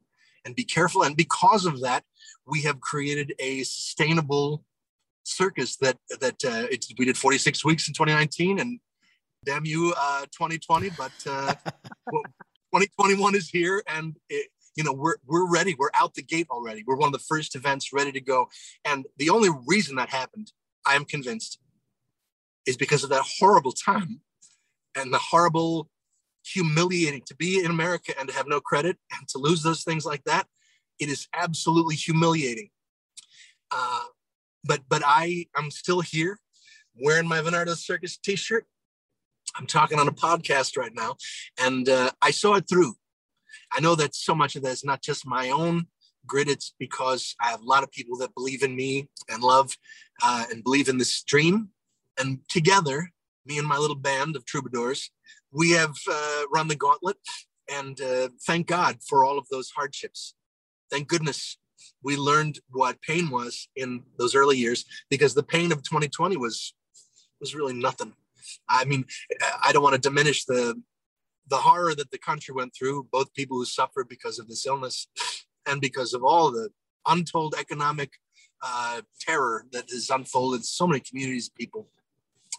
and be careful. And because of that, we have created a sustainable circus that that uh, we did 46 weeks in 2019 and damn you uh, 2020 but uh, 2021 is here and it, you know we're we're ready. We're out the gate already. We're one of the first events ready to go. And the only reason that happened i am convinced is because of that horrible time and the horrible humiliating to be in America and to have no credit and to lose those things like that. It is absolutely humiliating. Uh, but but I am still here, wearing my Venardos Circus T-shirt. I'm talking on a podcast right now, and uh, I saw it through. I know that so much of that is not just my own grit. It's because I have a lot of people that believe in me and love uh, and believe in this dream. And together, me and my little band of troubadours, we have uh, run the gauntlet and uh, thank God for all of those hardships. Thank goodness we learned what pain was in those early years because the pain of 2020 was was really nothing. I mean, I don't want to diminish the the horror that the country went through, both people who suffered because of this illness and because of all the untold economic uh, terror that has unfolded so many communities people.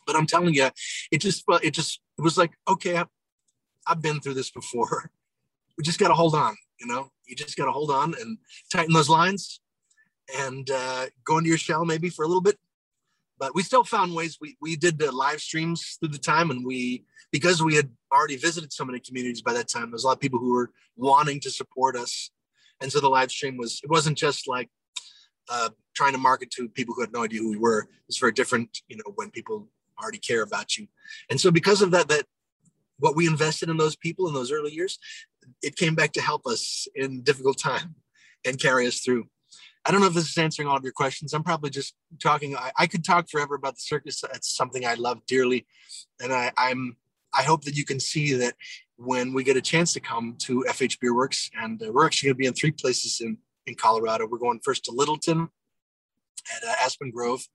But I'm telling you, it just it just it was like, okay, I've, I've been through this before. We just got to hold on, you know. You just got to hold on and tighten those lines, and uh, go into your shell maybe for a little bit. But we still found ways. We we did the live streams through the time, and we because we had already visited so many communities by that time. There's a lot of people who were wanting to support us, and so the live stream was. It wasn't just like uh, trying to market to people who had no idea who we were. It's very different, you know, when people already care about you. And so because of that, that what we invested in those people in those early years, it came back to help us in difficult time and carry us through. I don't know if this is answering all of your questions. I'm probably just talking. I, I could talk forever about the circus. That's something I love dearly, and I, I'm. I hope that you can see that when we get a chance to come to FH Beer Works, and uh, we're actually going to be in three places in in Colorado. We're going first to Littleton at uh, Aspen Grove.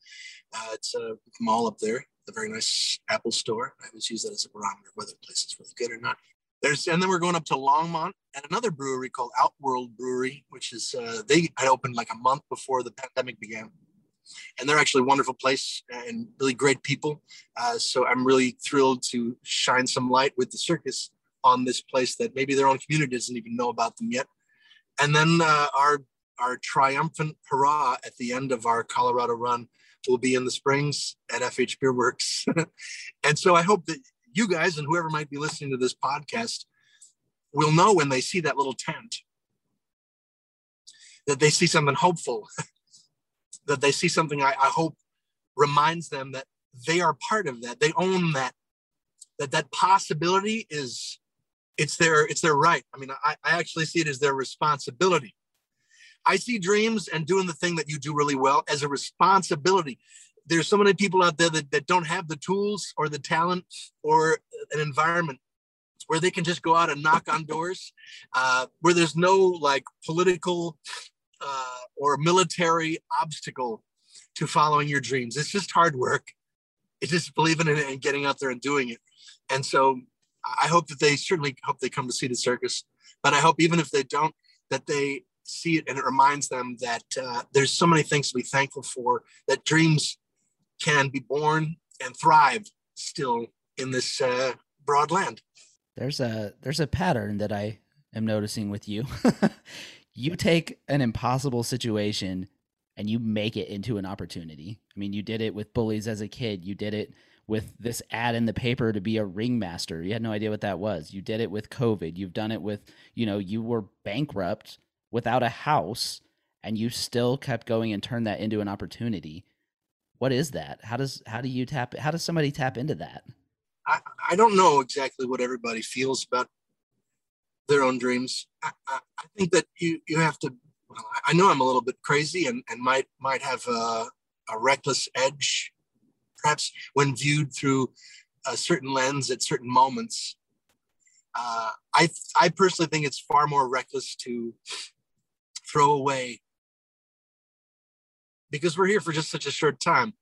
Uh, it's a mall up there the very nice Apple store. I always use that as a barometer whether a place is really good or not. There's, and then we're going up to Longmont and another brewery called Outworld Brewery, which is uh, they had opened like a month before the pandemic began, and they're actually a wonderful place and really great people. Uh, so I'm really thrilled to shine some light with the circus on this place that maybe their own community doesn't even know about them yet. And then uh, our our triumphant hurrah at the end of our Colorado run will be in the Springs at FH Beer Works. and so I hope that you guys and whoever might be listening to this podcast will know when they see that little tent that they see something hopeful, that they see something I, I hope reminds them that they are part of that. They own that, that that possibility is it's their it's their right. I mean, I, I actually see it as their responsibility. I see dreams and doing the thing that you do really well as a responsibility. There's so many people out there that, that don't have the tools or the talent or an environment where they can just go out and knock on doors, uh, where there's no like political uh, or military obstacle to following your dreams. It's just hard work. It's just believing in it and getting out there and doing it. And so I hope that they certainly hope they come to see the circus, but I hope even if they don't, that they see it and it reminds them that uh, there's so many things to be thankful for, that dreams can be born and thrive still in this uh, broad land. There's a there's a pattern that I am noticing with you. you take an impossible situation and you make it into an opportunity. I mean, you did it with bullies as a kid. You did it with this ad in the paper to be a ringmaster. You had no idea what that was. You did it with COVID. You've done it with, you know, you were bankrupt without a house and you still kept going and turned that into an opportunity. What is that? How does how do you tap how does somebody tap into that? I, I don't know exactly what everybody feels about their own dreams. I, I, I think that you you have to well, I know I'm a little bit crazy and, and might might have a, a reckless edge perhaps when viewed through a certain lens at certain moments. Uh, I, I personally think it's far more reckless to throw away because we're here for just such a short time.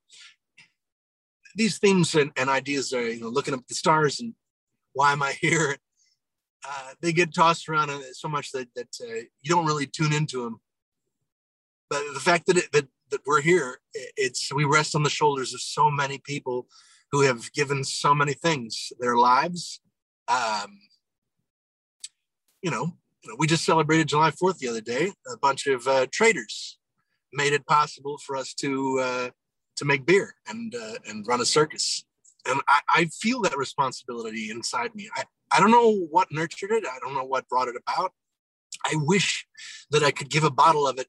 These themes and, and ideas are, you know, looking up the stars and why am I here? Uh, they get tossed around so much that, that uh, you don't really tune into them. But the fact that, it, that that we're here, it's we rest on the shoulders of so many people who have given so many things, their lives. Um, you know, we just celebrated July 4th the other day. A bunch of uh, traitors made it possible for us to uh, to make beer and uh, and run a circus. And I, I feel that responsibility inside me. I, I don't know what nurtured it. I don't know what brought it about. I wish that I could give a bottle of it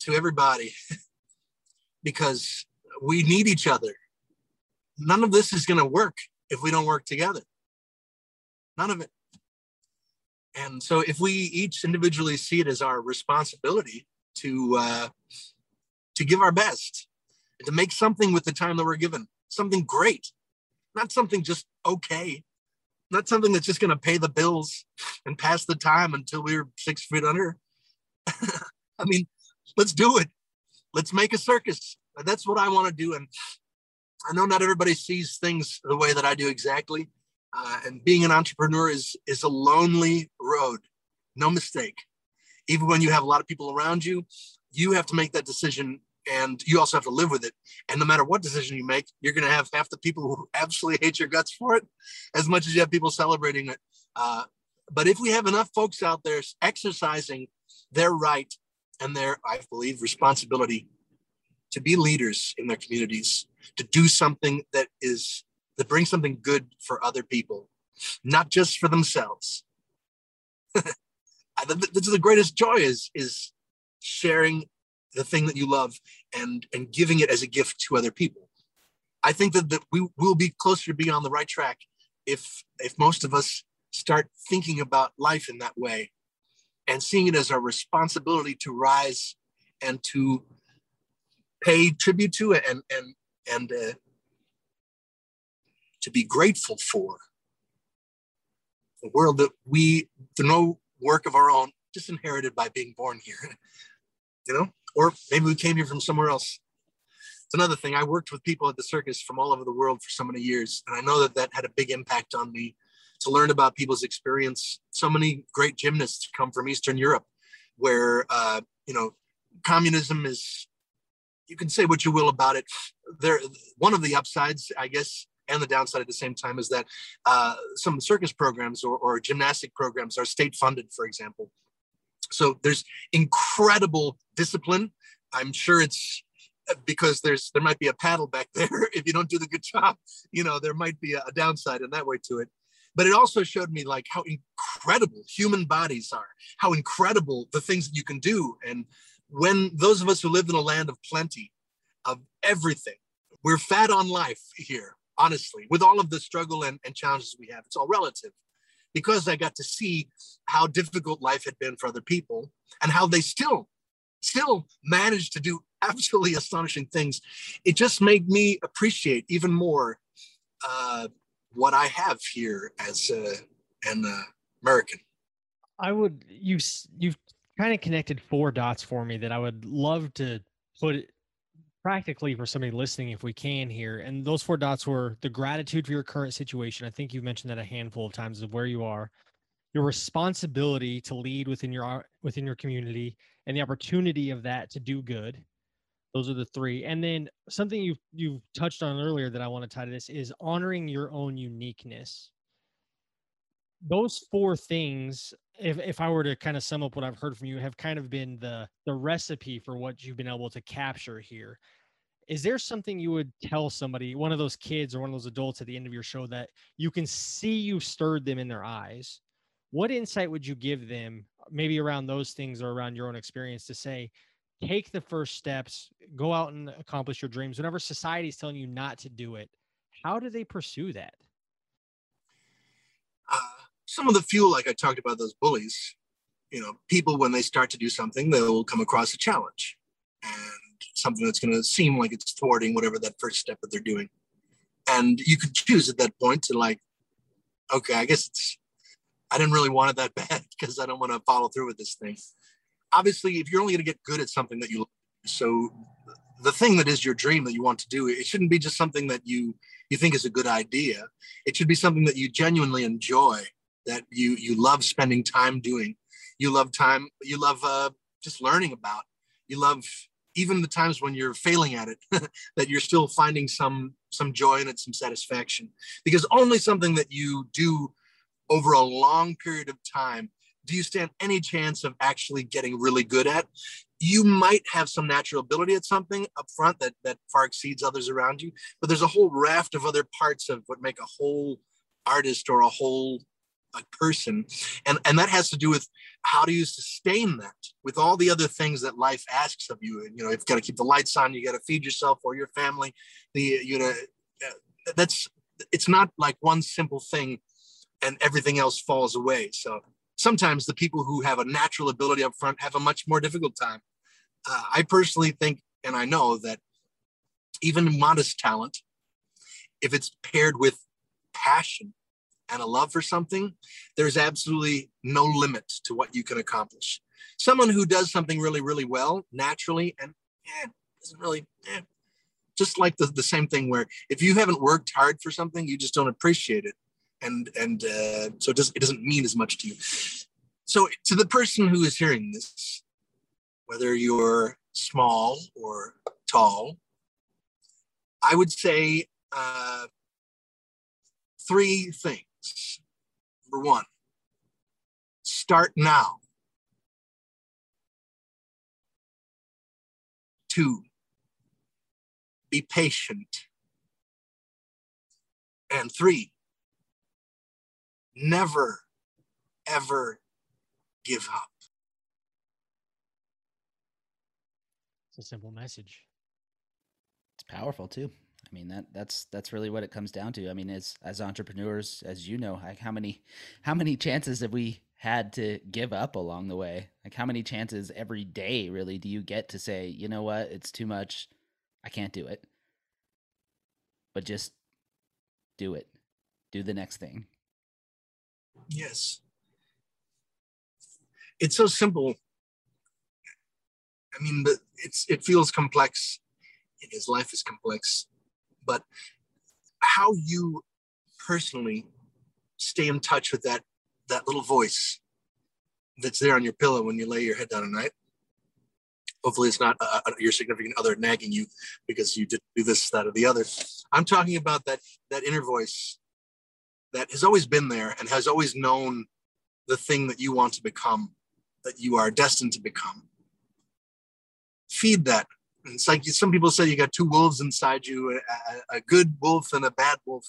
to everybody because we need each other. None of this is going to work if we don't work together. None of it. And so, if we each individually see it as our responsibility to uh, to give our best, to make something with the time that we're given, something great, not something just okay, not something that's just going to pay the bills and pass the time until we're six feet under. I mean, let's do it let's make a circus. That's what I want to do. And I know not everybody sees things the way that I do exactly. Uh, and being an entrepreneur is is a lonely road, no mistake. Even when you have a lot of people around you, you have to make that decision, and you also have to live with it. And no matter what decision you make, you're going to have half the people who absolutely hate your guts for it, as much as you have people celebrating it. Uh, but if we have enough folks out there exercising their right and their, I believe, responsibility to be leaders in their communities, to do something that is that brings something good for other people, not just for themselves. this is the greatest joy is is sharing the thing that you love and and giving it as a gift to other people. I think that, that we will be closer to being on the right track if if most of us start thinking about life in that way and seeing it as our responsibility to rise and to pay tribute to it and and and uh, to be grateful for a world that we through no work of our own just inherited by being born here you know or maybe we came here from somewhere else it's another thing i worked with people at the circus from all over the world for so many years and i know that that had a big impact on me to learn about people's experience. So many great gymnasts come from Eastern Europe, where uh, you know communism is. You can say what you will about it. There, one of the upsides, I guess, and the downside at the same time is that uh, some circus programs or, or gymnastic programs are state funded, for example. So there's incredible discipline. I'm sure it's uh, because there's there might be a paddle back there. if you don't do the good job, you know there might be a, a downside in that way to it. But it also showed me like how incredible human bodies are, how incredible the things that you can do. And when those of us who live in a land of plenty, of everything, we're fat on life here, honestly, with all of the struggle and, and challenges we have. It's all relative because I got to see how difficult life had been for other people and how they still, still managed to do absolutely astonishing things. It just made me appreciate even more uh, what I have here as uh, an uh, American. I would you you've kind of connected four dots for me that I would love to put practically for somebody listening if we can here. And those four dots were the gratitude for your current situation. I think you've mentioned that a handful of times of where you are, your responsibility to lead within your uh, within your community, and the opportunity of that to do good. Those are the three. And then something you've you've touched on earlier that I want to tie to this is honoring your own uniqueness. Those four things, if if I were to kind of sum up what I've heard from you, have kind of been the the recipe for what you've been able to capture here. Is there something you would tell somebody, one of those kids or one of those adults at the end of your show that you can see you stirred them in their eyes? What insight would you give them, maybe around those things or around your own experience, to say, take the first steps, go out and accomplish your dreams. Whenever society is telling you not to do it, how do they pursue that? Some of the fuel, like I talked about, those bullies, you know, people, when they start to do something, they'll come across a challenge and something that's going to seem like it's thwarting whatever that first step that they're doing. And you could choose at that point to, like, okay, I guess it's, I didn't really want it that bad because I don't want to follow through with this thing. Obviously if you're only going to get good at something that you so the thing that is your dream that you want to do it shouldn't be just something that you you think is a good idea. It should be something that you genuinely enjoy that you you love spending time doing. You love time you love uh, just learning about. You love even the times when you're failing at it that you're still finding some some joy in it some satisfaction. Because only something that you do over a long period of time do you stand any chance of actually getting really good at? You might have some natural ability at something up front that, that far exceeds others around you, but there's a whole raft of other parts of what make a whole artist or a whole a person. And, and that has to do with how do you sustain that with all the other things that life asks of you. And, you know, you've got to keep the lights on, you got to feed yourself or your family. The, you know, uh, that's, it's not like one simple thing and everything else falls away. So sometimes the people who have a natural ability up front have a much more difficult time. Uh, I personally think, and I know that even modest talent, if it's paired with passion and a love for something, there's absolutely no limit to what you can accomplish. Someone who does something really, really well naturally and eh, doesn't really, eh, just like the, the same thing where if you haven't worked hard for something, you just don't appreciate it and and uh, so it doesn't it doesn't mean as much to you. So to the person who is hearing this, whether you're small or tall, I would say uh, three things. Number one, start now. Two, be patient. And three, never, ever give up. It's a simple message. It's powerful too. I mean that that's that's really what it comes down to. I mean, as as entrepreneurs, as you know, like how many how many chances have we had to give up along the way? Like how many chances every day really do you get to say, you know what, it's too much, I can't do it. But just do it. Do the next thing. Yes. It's so simple. I mean, it's it feels complex. His life is complex, but how you personally stay in touch with that that little voice that's there on your pillow when you lay your head down at night. Hopefully, it's not uh, uh your significant other nagging you because you did do this, that, or the other. I'm talking about that that inner voice that has always been there and has always known the thing that you want to become that you are destined to become. Feed that. It's like some people say you got two wolves inside you a, a good wolf and a bad wolf.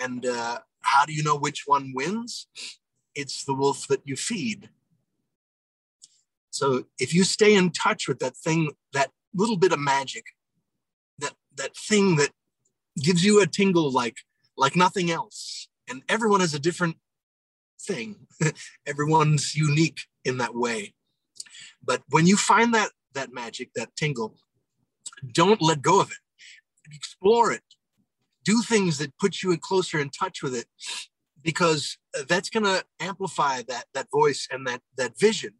And uh, how do you know which one wins? It's the wolf that you feed. So if you stay in touch with that thing, that little bit of magic, that that thing that gives you a tingle like like nothing else, and everyone has a different thing. Everyone's unique in that way. But when you find that that magic, that tingle, don't let go of it. Explore it. Do things that put you closer in touch with it, because that's going to amplify that that voice and that that vision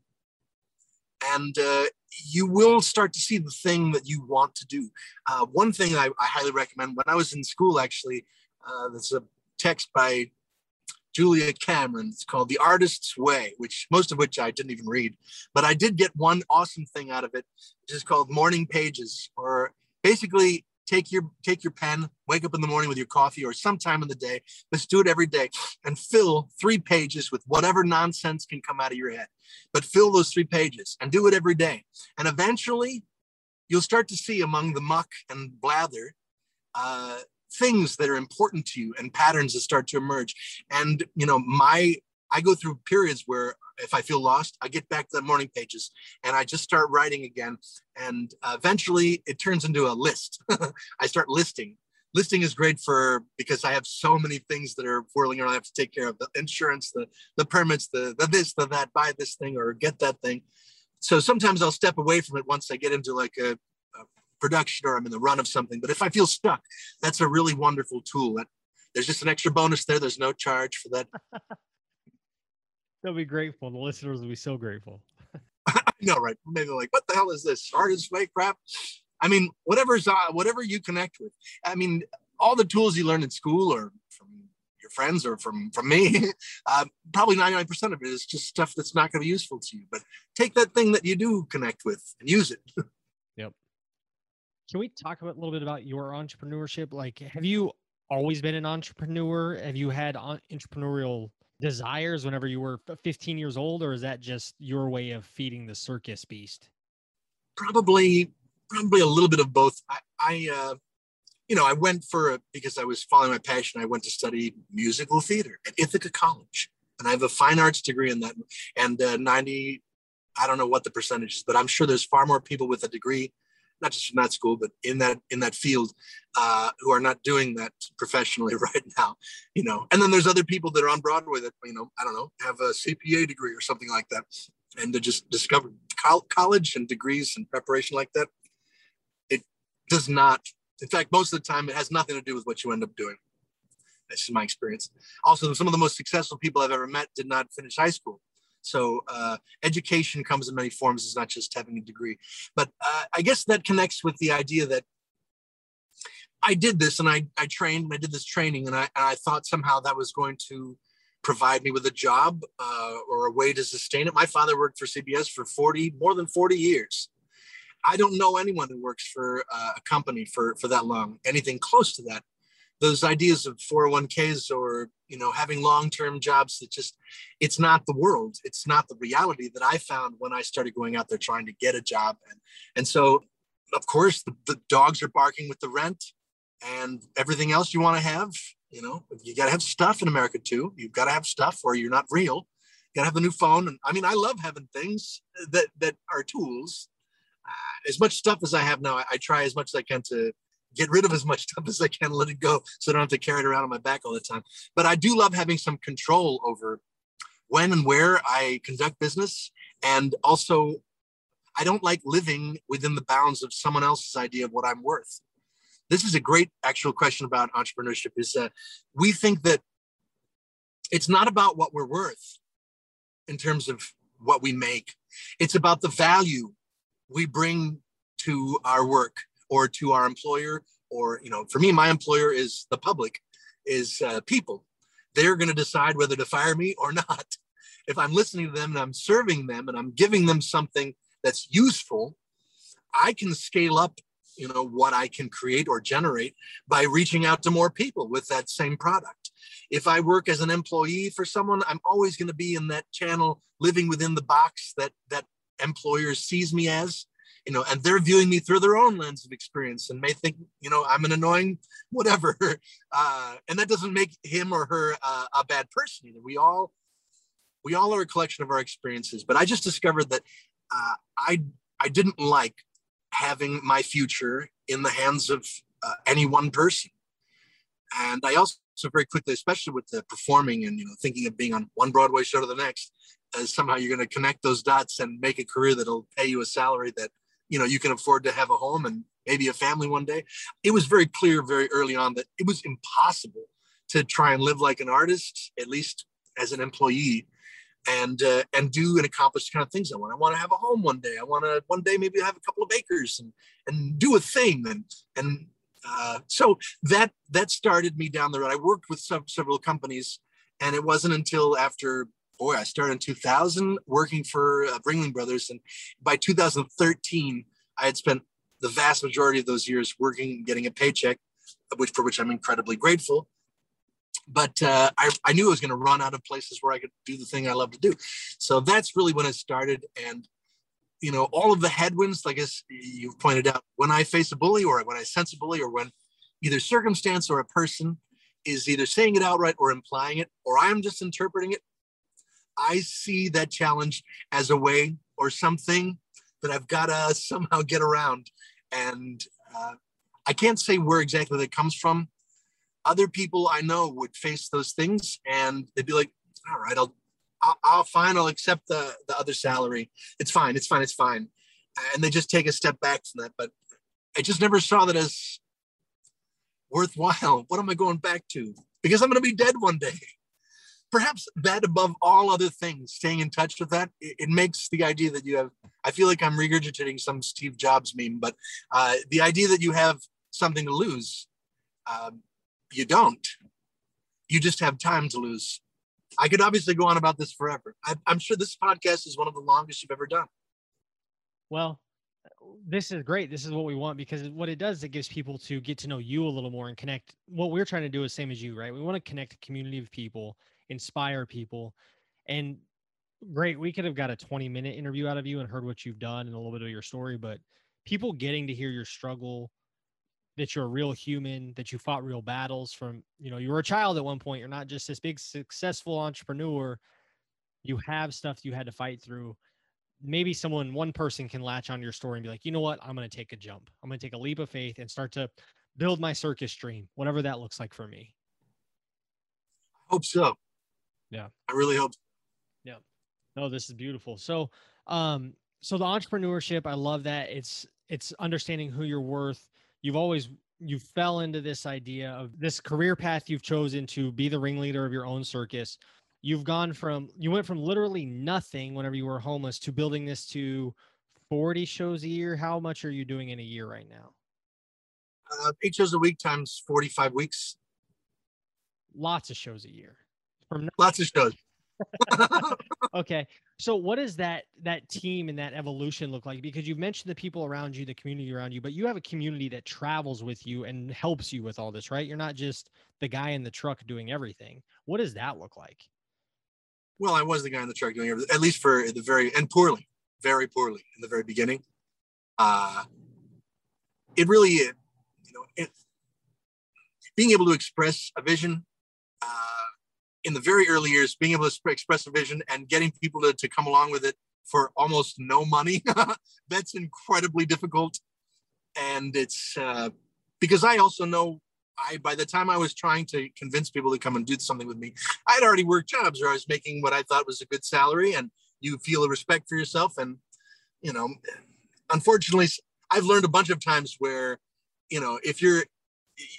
and uh, you will start to see the thing that you want to do. Uh, one thing I, I, highly recommend when I was in school, actually, uh, there's a text by Julia Cameron. It's called The Artist's Way, which most of which I didn't even read, but I did get one awesome thing out of it, which is called Morning Pages, or basically take your take your pen wake up in the morning with your coffee or sometime in the day let's do it every day and fill three pages with whatever nonsense can come out of your head but fill those three pages and do it every day and eventually you'll start to see among the muck and blather uh, things that are important to you and patterns that start to emerge and you know my i go through periods where if I feel lost, I get back to the morning pages and I just start writing again. And eventually it turns into a list. I start listing. Listing is great for because I have so many things that are whirling around. I have to take care of the insurance, the the permits, the, the this, the that, buy this thing or get that thing. So sometimes I'll step away from it once I get into like a, a production or I'm in the run of something. But if I feel stuck, that's a really wonderful tool. That there's just an extra bonus there. There's no charge for that. They'll be grateful. The listeners will be so grateful. I know, right? Maybe like, what the hell is this? Artist way crap. I mean, whatever's uh, whatever you connect with. I mean, all the tools you learn in school or from your friends or from from me, uh, probably 99% of it is just stuff that's not going to be useful to you. But take that thing that you do connect with and use it. Can we talk about, a little bit about your entrepreneurship? Like, have you always been an entrepreneur? Have you had entrepreneurial desires whenever you were 15 years old, or is that just your way of feeding the circus beast? Probably, probably a little bit of both. I, I uh, you know, I went for a, because I was following my passion. I went to study musical theater at Ithaca College, and I have a fine arts degree in that. And uh, 90, I don't know what the percentage is, but I'm sure there's far more people with a degree not just from that school, but in that in that field, uh, who are not doing that professionally right now, you know. And then there's other people that are on Broadway that you know, I don't know, have a CPA degree or something like that, and to just discover college and degrees and preparation like that, it does not. In fact, most of the time, it has nothing to do with what you end up doing. This is my experience. Also, some of the most successful people I've ever met did not finish high school. So uh, education comes in many forms. It's not just having a degree. But uh, I guess that connects with the idea that I did this and I, I trained and I did this training and I, and I thought somehow that was going to provide me with a job uh, or a way to sustain it. My father worked for CBS for 40, more than 40 years. I don't know anyone who works for uh, a company for, for that long, anything close to that those ideas of 401ks or you know having long-term jobs that just it's not the world. It's not the reality that i found when i started going out there trying to get a job. And and so of course the, the dogs are barking with the rent and everything else you want to have you know you got to have stuff in america too. You've got to have stuff or you're not real. You got to have a new phone. And i mean i love having things that that are tools. Uh, as much stuff as i have now I, I try as much as i can to get rid of as much stuff as I can, let it go, so I don't have to carry it around on my back all the time. But I do love having some control over when and where I conduct business, and also I don't like living within the bounds of someone else's idea of what I'm worth. This is a great actual question about entrepreneurship. Is that we think that it's not about what we're worth in terms of what we make. It's about the value we bring to our work or to our employer or you know for me my employer is the public is uh, people. They're going to decide whether to fire me or not. If i'm listening to them and i'm serving them and i'm giving them something that's useful i can scale up you know what i can create or generate by reaching out to more people with that same product. If i work as an employee for someone i'm always going to be in that channel living within the box that that employer sees me as you know and they're viewing me through their own lens of experience and may think you know i'm an annoying whatever uh, and that doesn't make him or her uh, a bad person either we all we all are a collection of our experiences but i just discovered that uh, i i didn't like having my future in the hands of uh, any one person. And I also very quickly, especially with the performing and you know thinking of being on one Broadway show to the next, as somehow you're going to connect those dots and make a career that'll pay you a salary that you know you can afford to have a home and maybe a family one day. It was very clear very early on that it was impossible to try and live like an artist, at least as an employee, and uh, and do and accomplish kind of things I want. I want to have a home one day. I want to one day maybe have a couple of acres and and do a thing and and uh, so that that started me down the road. I worked with some several companies, and it wasn't until after boy I started in 2000 working for uh, Brothers, and by 2013 I had spent the vast majority of those years working, getting a paycheck, which for which I'm incredibly grateful but uh, I, I knew I was going to run out of places where I could do the thing I love to do. So that's really when it started. And, you know, all of the headwinds, like as you've pointed out, when I face a bully or when I sense a bully or when either circumstance or a person is either saying it outright or implying it, or I'm just interpreting it, I see that challenge as a way or something that I've got to somehow get around. And uh, I can't say where exactly that comes from other people I know would face those things and they'd be like, all right, I'll, I'll, I'll fine. I'll accept the, the other salary. It's fine. It's fine. It's fine. And they just take a step back from that. But I just never saw that as worthwhile. What am I going back to? Because I'm going to be dead one day. Perhaps that above all other things, staying in touch with that, it, it makes the idea that you have, I feel like I'm regurgitating some Steve Jobs meme, but uh, the idea that you have something to lose um, you don't. You just have time to lose. I could obviously go on about this forever. I, am sure this podcast is one of the longest you've ever done. Well, this is great. This is what we want because what it does, it gives people to get to know you a little more and connect. What we're trying to do is same as you, right? We want to connect a community of people, inspire people, and great. We could have got a 20 minute interview out of you and heard what you've done and a little bit of your story, but people getting to hear your struggle, that you're a real human, that you fought real battles from, you know, you were a child at one point. You're not just this big successful entrepreneur. You have stuff you had to fight through. Maybe someone, one person can latch on your story and be like, you know what? I'm going to take a jump. I'm going to take a leap of faith and start to build my circus dream, whatever that looks like for me. Hope so. Yeah. I really hope. Yeah. No, this is beautiful. So, um, so the entrepreneurship, I love that. It's, it's understanding who you're worth you've always you fell into this idea of this career path you've chosen to be the ringleader of your own circus you've gone from you went from literally nothing whenever you were homeless to building this to 40 shows a year how much are you doing in a year right now uh, eight shows a week times 45 weeks lots of shows a year from lots of shows okay. So what does that that team and that evolution look like? Because you've mentioned the people around you, the community around you, but you have a community that travels with you and helps you with all this, right? You're not just the guy in the truck doing everything. What does that look like? Well, I was the guy in the truck doing everything, at least for the very and poorly, very poorly in the very beginning. Uh it really, you know, it, being able to express a vision in the very early years, being able to express a vision and getting people to, to come along with it for almost no money, that's incredibly difficult. And it's uh, because I also know I, by the time I was trying to convince people to come and do something with me, I'd already worked jobs where I was making what I thought was a good salary, and you feel a respect for yourself. And you know, unfortunately, I've learned a bunch of times where, you know, if you're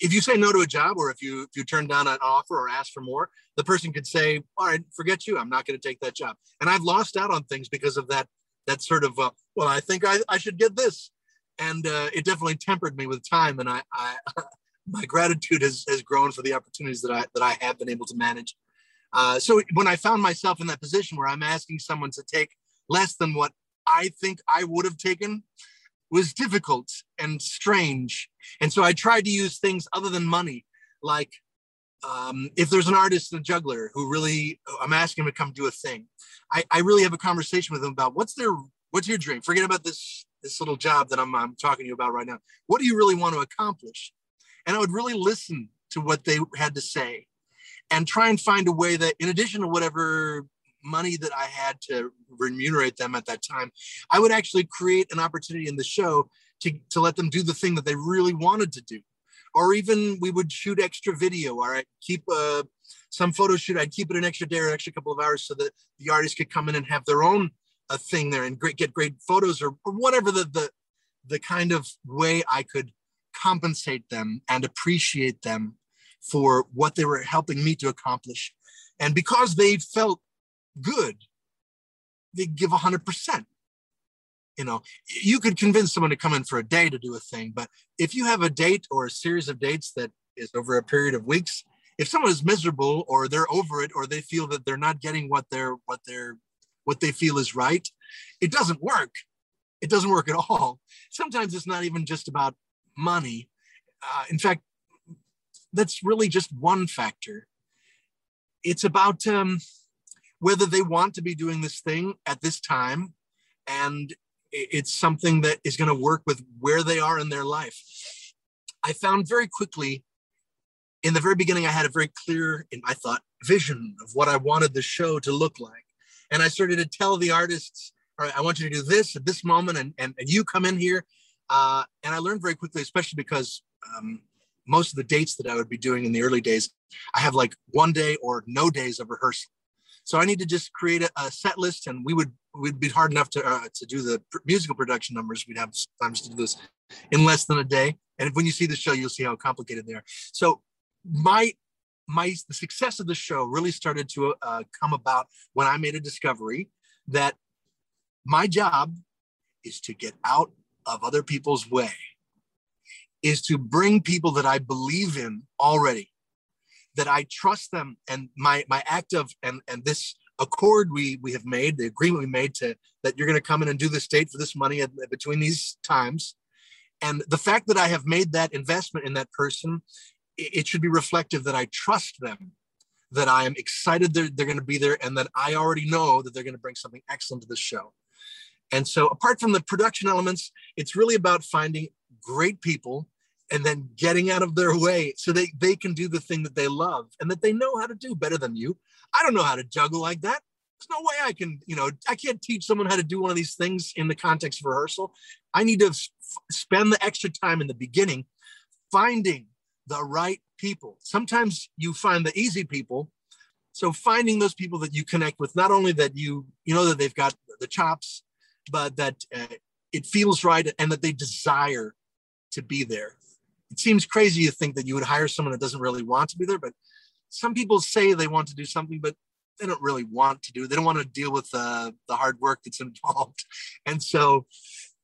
if you say no to a job or if you if you turn down an offer or ask for more the person could say all right forget you. I'm not going to take that job. And i've lost out on things because of that that sort of uh, well i think i, I should get this. And uh, it definitely tempered me with time and i, I my gratitude has, has grown for the opportunities that i that i have been able to manage. Uh, so when i found myself in that position where i'm asking someone to take less than what i think i would have taken was difficult and strange. And so I tried to use things other than money, like um, if there's an artist and a juggler who really, I'm asking him to come do a thing. I, I really have a conversation with them about what's their, what's your dream? Forget about this, this little job that I'm, I'm talking to you about right now. What do you really want to accomplish? And I would really listen to what they had to say and try and find a way that in addition to whatever money that I had to remunerate them at that time, I would actually create an opportunity in the show to, to let them do the thing that they really wanted to do. Or even we would shoot extra video or I'd keep a, some photo shoot, I'd keep it an extra day or an extra couple of hours so that the artist could come in and have their own a thing there and great, get great photos or, or whatever the, the, the kind of way I could compensate them and appreciate them for what they were helping me to accomplish. And because they felt good, they give 100%. You know, you could convince someone to come in for a day to do a thing, but if you have a date or a series of dates that is over a period of weeks, if someone is miserable or they're over it or they feel that they're not getting what they're what they're what they feel is right, it doesn't work. It doesn't work at all. Sometimes it's not even just about money. Uh, in fact, that's really just one factor. It's about um, whether they want to be doing this thing at this time and it's something that is going to work with where they are in their life. I found very quickly in the very beginning, I had a very clear, in I thought, vision of what I wanted the show to look like. And I started to tell the artists, all right, I want you to do this at this moment, and, and, and you come in here. Uh, and I learned very quickly, especially because um, most of the dates that I would be doing in the early days, I have like one day or no days of rehearsal. So I need to just create a, a set list, and we would would be hard enough to uh, to do the musical production numbers. We'd have times to do this in less than a day. And when you see the show, you'll see how complicated they are. So my my the success of the show really started to uh, come about when I made a discovery that my job is to get out of other people's way, is to bring people that I believe in already that I trust them and my my act of and and this accord we we have made the agreement we made to that you're going to come in and do this date for this money at, between these times and the fact that I have made that investment in that person it, it should be reflective that I trust them that I am excited they're, they're going to be there and that I already know that they're going to bring something excellent to the show. And so apart from the production elements, it's really about finding great people and then getting out of their way so they, they can do the thing that they love and that they know how to do better than you. I don't know how to juggle like that. There's no way I can, you know, I can't teach someone how to do one of these things in the context of rehearsal. I need to f- spend the extra time in the beginning finding the right people. Sometimes you find the easy people. So finding those people that you connect with, not only that you, you know, that they've got the chops, but that uh, it feels right and that they desire to be there it seems crazy to think that you would hire someone that doesn't really want to be there, but some people say they want to do something, but they don't really want to do. They don't want to deal with uh, the hard work that's involved, and so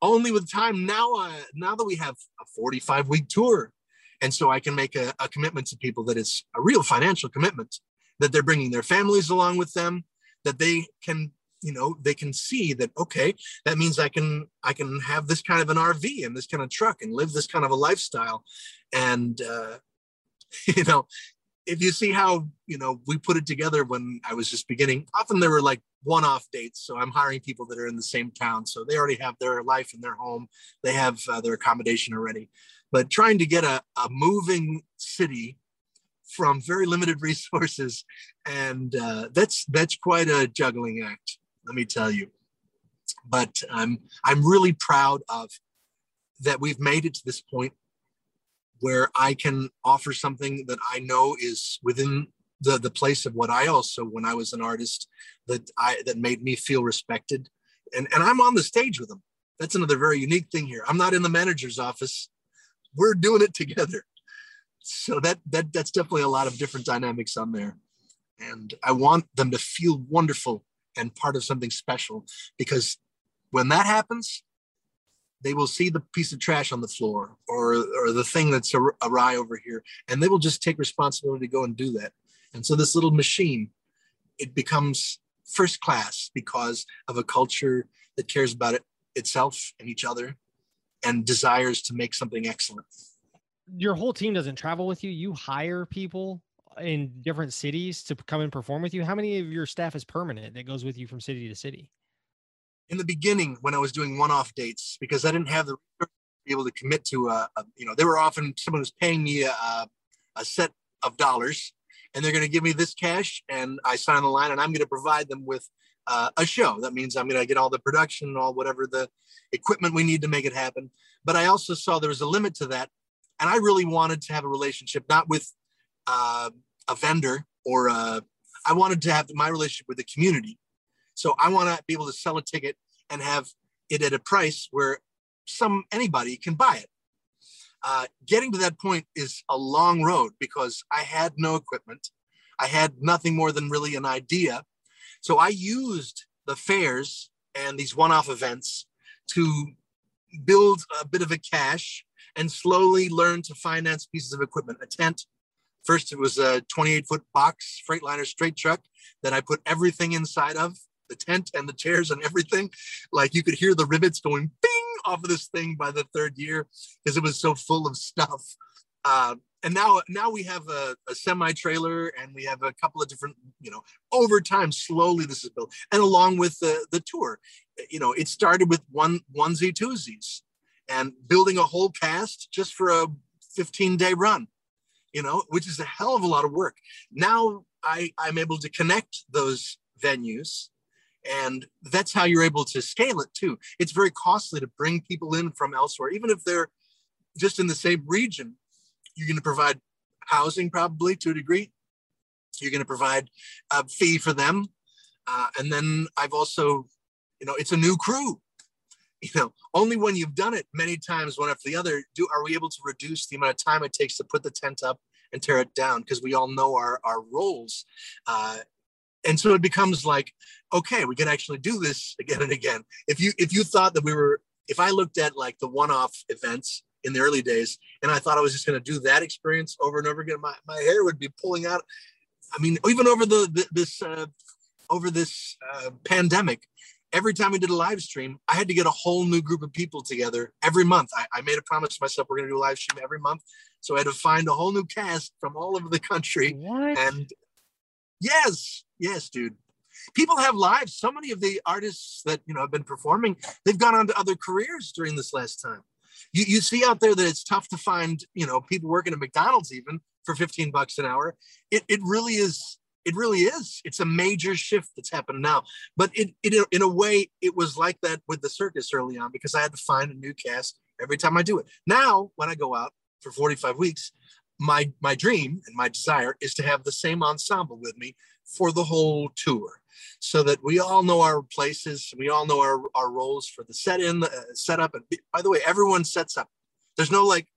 only with time now. Uh, now that we have a 45 week tour, and so I can make a, a commitment to people that is a real financial commitment that they're bringing their families along with them, that they can you know they can see that okay that means i can i can have this kind of an rv and this kind of truck and live this kind of a lifestyle. And uh, you know if you see how you know we put it together when i was just beginning often there were like one-off dates. So i'm hiring people that are in the same town. So they already have their life in their home. They have uh, their accommodation already. But trying to get a, a moving city from very limited resources and uh, that's that's quite a juggling act let me tell you. But I'm I'm really proud of that we've made it to this point where I can offer something that I know is within the the place of what I also when I was an artist that I that made me feel respected. And and I'm on the stage with them. That's another very unique thing here. I'm not in the manager's office. We're doing it together. So that that that's definitely a lot of different dynamics on there. And I want them to feel wonderful and part of something special because when that happens they will see the piece of trash on the floor or or the thing that's awry over here and they will just take responsibility to go and do that and so this little machine it becomes first class because of a culture that cares about it itself and each other and desires to make something excellent. Your whole team doesn't travel with you. You hire people in different cities to come and perform with you. How many of your staff is permanent that goes with you from city to city? In the beginning, when I was doing one-off dates, because I didn't have the be able to commit to a, a, you know, they were often someone who's paying me a, a set of dollars and they're going to give me this cash and I sign the line and I'm going to provide them with uh, a show. That means I'm going to get all the production and all whatever the equipment we need to make it happen. But I also saw there was a limit to that. And I really wanted to have a relationship, not with uh, a vendor or a, uh, I wanted to have my relationship with the community. So I want to be able to sell a ticket and have it at a price where some anybody can buy it. Uh, getting to that point is a long road because I had no equipment. I had nothing more than really an idea. So I used the fairs and these one off events to build a bit of a cache and slowly learn to finance pieces of equipment. A tent. First, it was a 28 foot box Freightliner straight truck that I put everything inside of the tent and the chairs and everything. Like you could hear the rivets going bing off of this thing by the third year because it was so full of stuff. Uh, and now, now we have a, a semi trailer and we have a couple of different, you know, over time, slowly this is built. And along with the, the tour, you know, it started with one onesie twosies and building a whole cast just for a 15 day run, you know, which is a hell of a lot of work. Now I, I'm able to connect those venues and that's how you're able to scale it too. It's very costly to bring people in from elsewhere. Even if they're just in the same region you're going to provide housing probably to a degree. You're going to provide a fee for them. Uh, and then i've also you know it's a new crew you know only when you've done it many times one after the other do are we able to reduce the amount of time it takes to put the tent up and tear it down because we all know our our roles uh, and so it becomes like okay we can actually do this again and again. If you if you thought that we were if i looked at like the one-off events in the early days and i thought i was just going to do that experience over and over again my, my hair would be pulling out i mean even over the, the this uh, over this uh, pandemic every time we did a live stream i had to get a whole new group of people together every month i, I made a promise to myself we're going to do a live stream every month so i had to find a whole new cast from all over the country what? and yes Yes, dude. People have lives. So many of the artists that you know have been performing, they've gone on to other careers during this last time. You, you see out there that it's tough to find, you know, people working at McDonald's even for 15 bucks an hour. It, it really is it really is. It's a major shift that's happened now. But it, it, in a way, it was like that with the circus early on because I had to find a new cast every time I do it. Now, when I go out for 45 weeks, my my dream and my desire is to have the same ensemble with me for the whole tour so that we all know our places we all know our, our roles for the set in uh, setup and by the way everyone sets up there's no like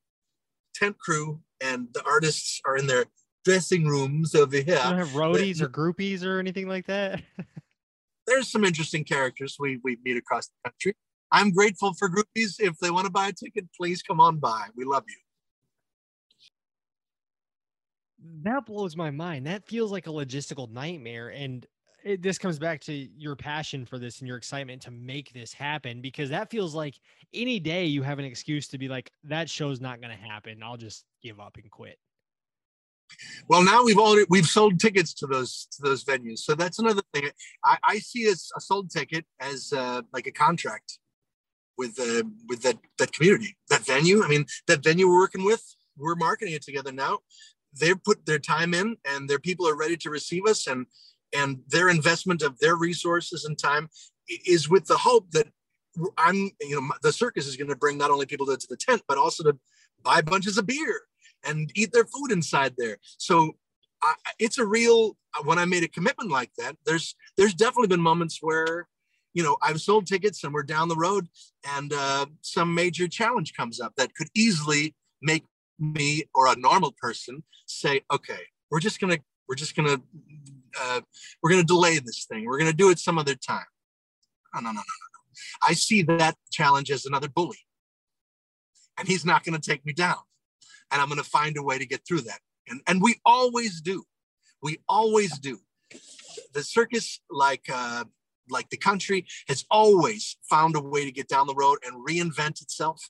tent crew and the artists are in their dressing rooms over here you don't have roadies or groupies or anything like that there's some interesting characters we, we meet across the country i'm grateful for groupies if they want to buy a ticket please come on by we love you that blows my mind. That feels like a logistical nightmare. And it, this comes back to your passion for this and your excitement to make this happen because that feels like any day you have an excuse to be like, that show's not going to happen. I'll just give up and quit. Well, now we've already we've sold tickets to those to those venues, so that's another thing. I, I see a, a sold ticket as uh, like a contract with uh, with that that community, that venue. I mean, that venue we're working with, we're marketing it together now they've put their time in and their people are ready to receive us and and their investment of their resources and time is with the hope that I'm, you know, the circus is going to bring not only people to, to the tent, but also to buy bunches of beer and eat their food inside there. So I, it's a real, when I made a commitment like that, there's, there's definitely been moments where, you know, I've sold tickets and we're down the road and uh, some major challenge comes up that could easily make me or a normal person say, okay, we're just gonna we're just gonna uh, we're gonna delay this thing. We're gonna do it some other time. No, no, no, no, no. I see that challenge as another bully, and he's not gonna take me down. And I'm gonna find a way to get through that. And and we always do. We always do. The circus, like uh, like the country, has always found a way to get down the road and reinvent itself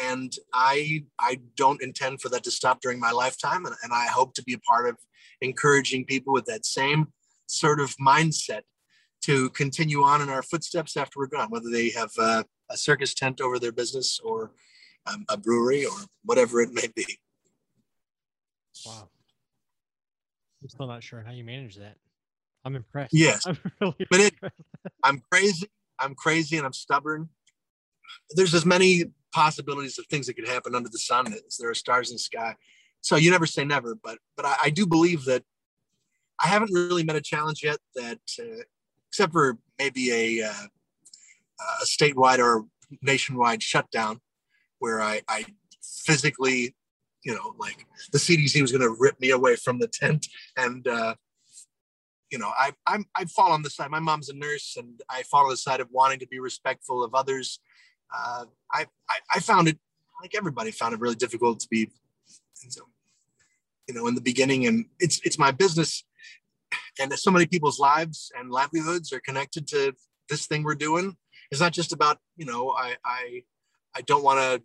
and I I don't intend for that to stop during my lifetime, and, and I hope to be a part of encouraging people with that same sort of mindset to continue on in our footsteps after we're gone, whether they have uh, a circus tent over their business or um, a brewery or whatever it may be. Wow. I'm still not sure how you manage that. I'm impressed. Yes. I'm really But it- I'm crazy. I'm crazy and I'm stubborn. There's as many possibilities of things that could happen under the sun as there are stars in the sky. So you never say never, but but I, I do believe that I haven't really met a challenge yet that, uh, except for maybe a, uh, a statewide or nationwide shutdown, where I, I physically, you know, like the CDC was going to rip me away from the tent, and uh, you know, I I'm I fall on the side. My mom's a nurse, and I fall on the side of wanting to be respectful of others. Uh, I, I I found it like everybody found it really difficult to be, you know, in the beginning, and it's it's my business, and so many people's lives and livelihoods are connected to this thing we're doing. It's not just about you know I I I don't want to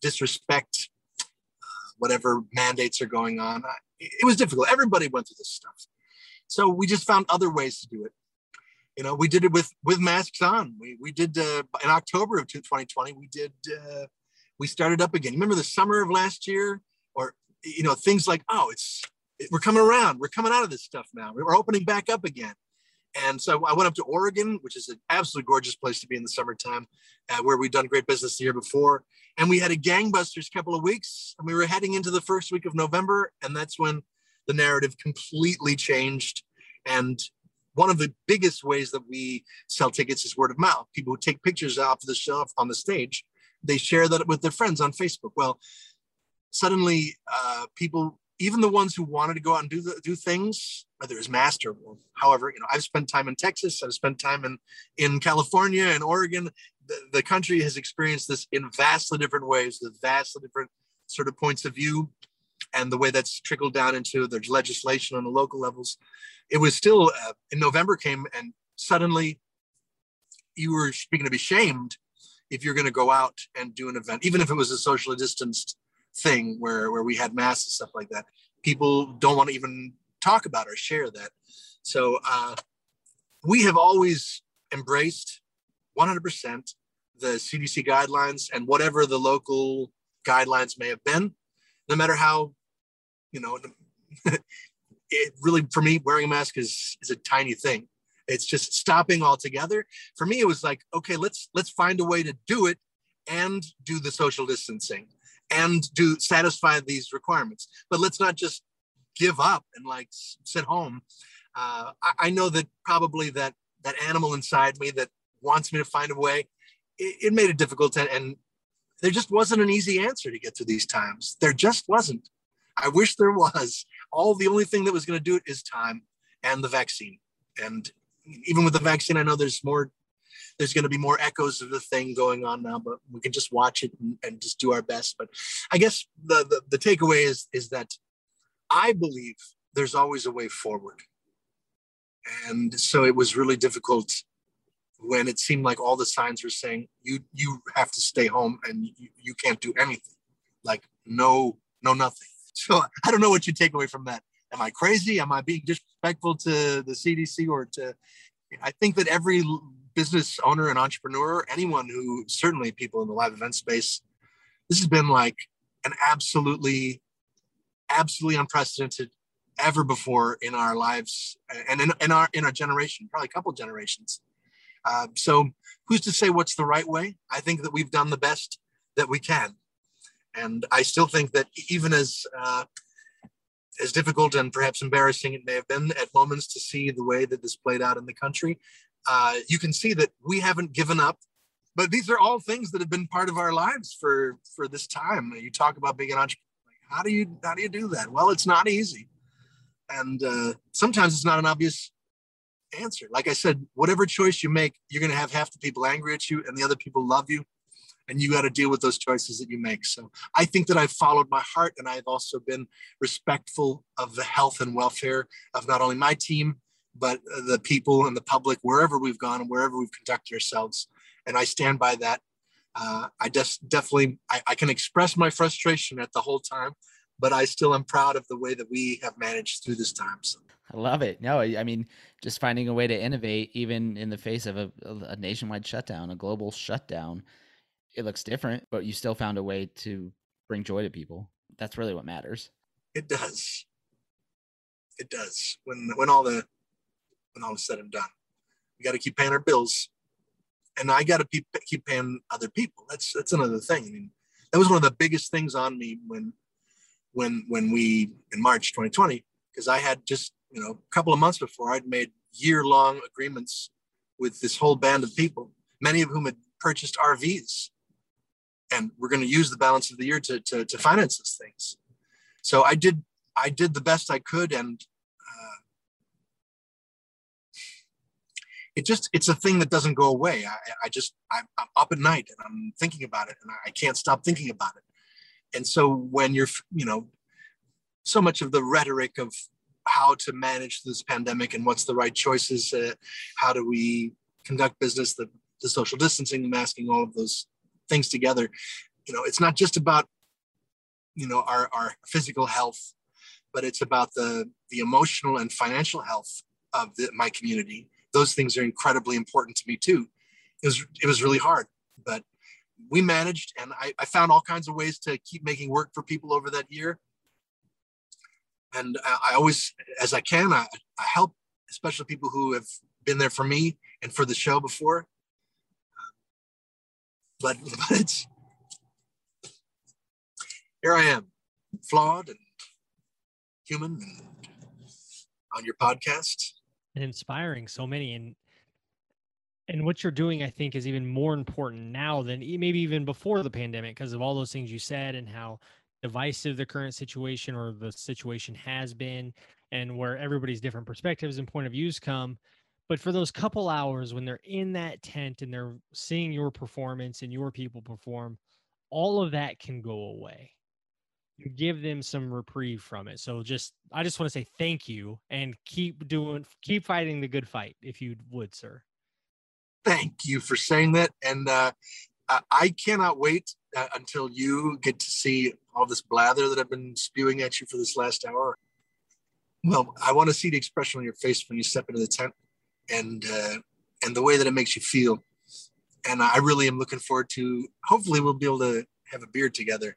disrespect uh, whatever mandates are going on. It was difficult. Everybody went through this stuff. So we just found other ways to do it. You know, we did it with with masks on. We we did uh, in October of 2020. We did uh, we started up again. Remember the summer of last year, or you know things like oh it's it, we're coming around. We're coming out of this stuff now. We're opening back up again. And so I went up to Oregon, which is an absolutely gorgeous place to be in the summertime, uh, where we'd done great business the year before. And we had a gangbusters couple of weeks, and we were heading into the first week of November, and that's when the narrative completely changed. And one of the biggest ways that we sell tickets is word of mouth. People who take pictures off the shelf on the stage, they share that with their friends on Facebook. Well, suddenly, uh, people, even the ones who wanted to go out and do the, do things, whether it's master or however, you know, I've spent time in Texas, I've spent time in in California and Oregon. The, the country has experienced this in vastly different ways, with vastly different sort of points of view and the way that's trickled down into the legislation on the local levels. It was still uh, in November came and suddenly you were going to be shamed if you're going to go out and do an event, even if it was a socially distanced thing where, where we had masks and stuff like that. People don't want to even talk about or share that. So uh, we have always embraced 100% the CDC guidelines and whatever the local guidelines may have been no matter how, you know, it really for me wearing a mask is is a tiny thing. It's just stopping altogether. For me, it was like, okay, let's let's find a way to do it and do the social distancing and do satisfy these requirements. But let's not just give up and like sit home. Uh, I, I know that probably that that animal inside me that wants me to find a way, it, it made it difficult and, and there just wasn't an easy answer to get through these times. There just wasn't. I wish there was. All the only thing that was going to do it is time and the vaccine. And even with the vaccine, I know there's more. There's going to be more echoes of the thing going on now, but we can just watch it and, and just do our best. But I guess the, the the takeaway is is that I believe there's always a way forward. And so it was really difficult when it seemed like all the signs were saying you you have to stay home and you, you can't do anything like no no nothing so i don't know what you take away from that am i crazy am i being disrespectful to the cdc or to i think that every business owner and entrepreneur anyone who certainly people in the live event space this has been like an absolutely absolutely unprecedented ever before in our lives and in, in our in our generation probably a couple generations uh, so who's to say what's the right way? I think that we've done the best that we can. And I still think that even as uh, as difficult and perhaps embarrassing it may have been at moments to see the way that this played out in the country, uh, you can see that we haven't given up. But these are all things that have been part of our lives for for this time. You talk about being an entrepreneur. How do you how do you do that? Well, it's not easy, and uh, sometimes it's not an obvious answer. Like I said, whatever choice you make, you're going to have half the people angry at you and the other people love you. And you got to deal with those choices that you make. So I think that I've followed my heart and I've also been respectful of the health and welfare of not only my team, but the people and the public wherever we've gone and wherever we've conducted ourselves. And I stand by that. uh, I just definitely I, I can express my frustration at the whole time, but I still am proud of the way that we have managed through this time. So. I love it. No, I mean, just finding a way to innovate, even in the face of a, a nationwide shutdown, a global shutdown. It looks different, but you still found a way to bring joy to people. That's really what matters. It does. It does. When when all the when all is said and done, we got to keep paying our bills, and I got to keep keep paying other people. That's that's another thing. I mean, that was one of the biggest things on me when when when we in March 2020 because I had just you know, a couple of months before, I'd made year long agreements with this whole band of people, many of whom had purchased RVs. And we're going to use the balance of the year to, to, to finance these things. So I did, I did the best I could. And it just, it's a thing that doesn't go away. I, I just, I'm, I'm up at night and I'm thinking about it and I can't stop thinking about it. And so when you're, you know, so much of the rhetoric of how to manage this pandemic and what's the right choices. Uh, how do we conduct business, the, the social distancing, the masking, all of those things together. You know, it's not just about, you know, our, our physical health, but it's about the, the emotional and financial health of the, my community. Those things are incredibly important to me too. It was, it was really hard, but we managed and I, I found all kinds of ways to keep making work for people over that year and I, always, as I can, I, I, help, especially people who have been there for me and for the show before. Um, but, but it's here I am, flawed and human, and on your podcast, and inspiring so many. And and what you're doing, I think, is even more important now than maybe even before the pandemic because of all those things you said and how divisive the current situation or the situation has been and where everybody's different perspectives and point of views come but for those couple hours when they're in that tent and they're seeing your performance and your people perform all of that can go away you give them some reprieve from it so just i just want to say thank you and keep doing keep fighting the good fight if you would sir thank you for saying that and uh, I cannot wait uh, until you get to see all this blather that I've been spewing at you for this last hour. Well, I want to see the expression on your face when you step into the tent, and uh, and the way that it makes you feel. And I really am looking forward to. Hopefully, we'll be able to have a beer together.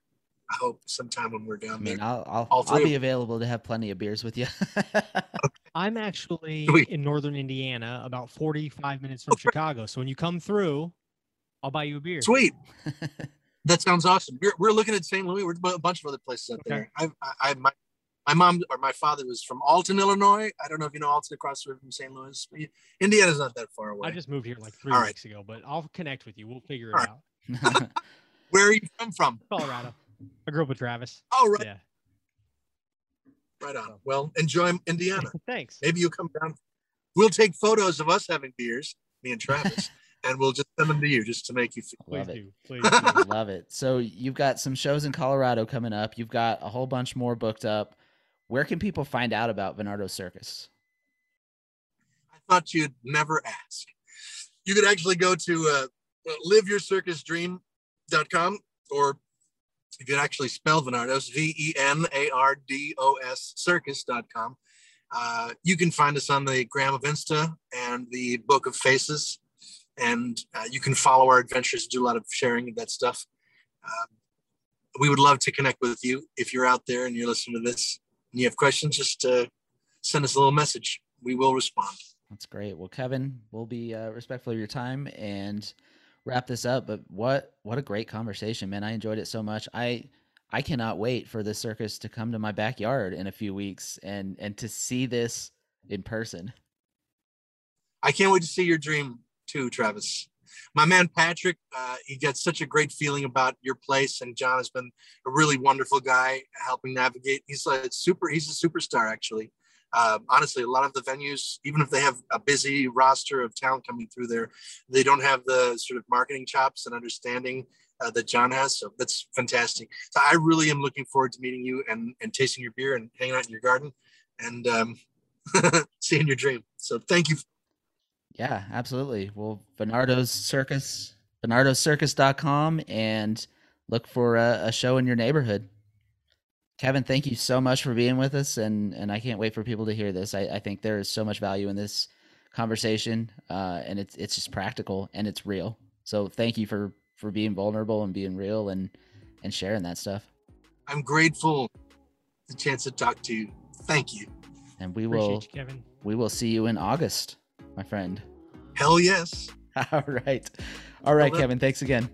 I hope sometime when we're down I mean, there. I'll I'll, I'll be available to have plenty of beers with you. I'm actually in northern Indiana, about 45 minutes from Chicago. So when you come through, I'll buy you a beer. Sweet. that sounds awesome. We're, we're looking at St. Louis. We're a bunch of other places out okay. there. I, I, I, my, my mom or my father was from Alton, Illinois. I don't know if you know Alton across the river from St. Louis. Indiana's not that far away. I just moved here like three All weeks right. ago, but I'll connect with you. We'll figure it All out. Where are you from? From Colorado. I grew up with Travis. Oh, right. Yeah. Right on. Well, enjoy Indiana. Thanks. Maybe you come down. We'll take photos of us having beers, me and Travis and we'll just send them to you just to make you feel. Love it. Please do. Love it. So you've got some shows in Colorado coming up. You've got a whole bunch more booked up. Where can people find out about Venardos Circus? I thought you'd never ask. You could actually go to uh, liveyourcircusdream.com or if you actually spell Venardos, V E N A R D O S circus.com. Uh, you can find us on the Gram of Insta and the Book of Faces and uh, you can follow our adventures, do a lot of sharing of that stuff. Um, we would love to connect with you if you're out there and you're listening to this and you have questions. Just uh, send us a little message. We will respond. That's great. Well, Kevin, we'll be uh, respectful of your time and wrap this up. But what what a great conversation, man! I enjoyed it so much. I I cannot wait for the circus to come to my backyard in a few weeks and and to see this in person. I can't wait to see your dream too, Travis. My man Patrick, uh, he gets such a great feeling about your place, and John has been a really wonderful guy helping navigate. He's a super, he's a superstar actually. Uh, honestly, a lot of the venues, even if they have a busy roster of talent coming through there, they don't have the sort of marketing chops and understanding uh, that John has. So that's fantastic. So I really am looking forward to meeting you and, and tasting your beer and hanging out in your garden and um, seeing your dream. So thank you yeah, absolutely. Well, Venardos Circus venardoscircus.com and look for a, a show in your neighborhood. Kevin, thank you so much for being with us, and and I can't wait for people to hear this. I, I think there is so much value in this conversation, uh, and it's it's just practical and it's real. So thank you for for being vulnerable and being real and and sharing that stuff. I'm grateful the chance to talk to you. Thank you. And we Appreciate will you, Kevin. we will see you in August, my friend. Hell yes. All right. All right, Well, Kevin. Thanks again.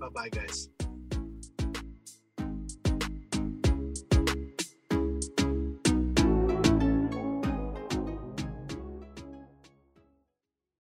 Bye bye, guys.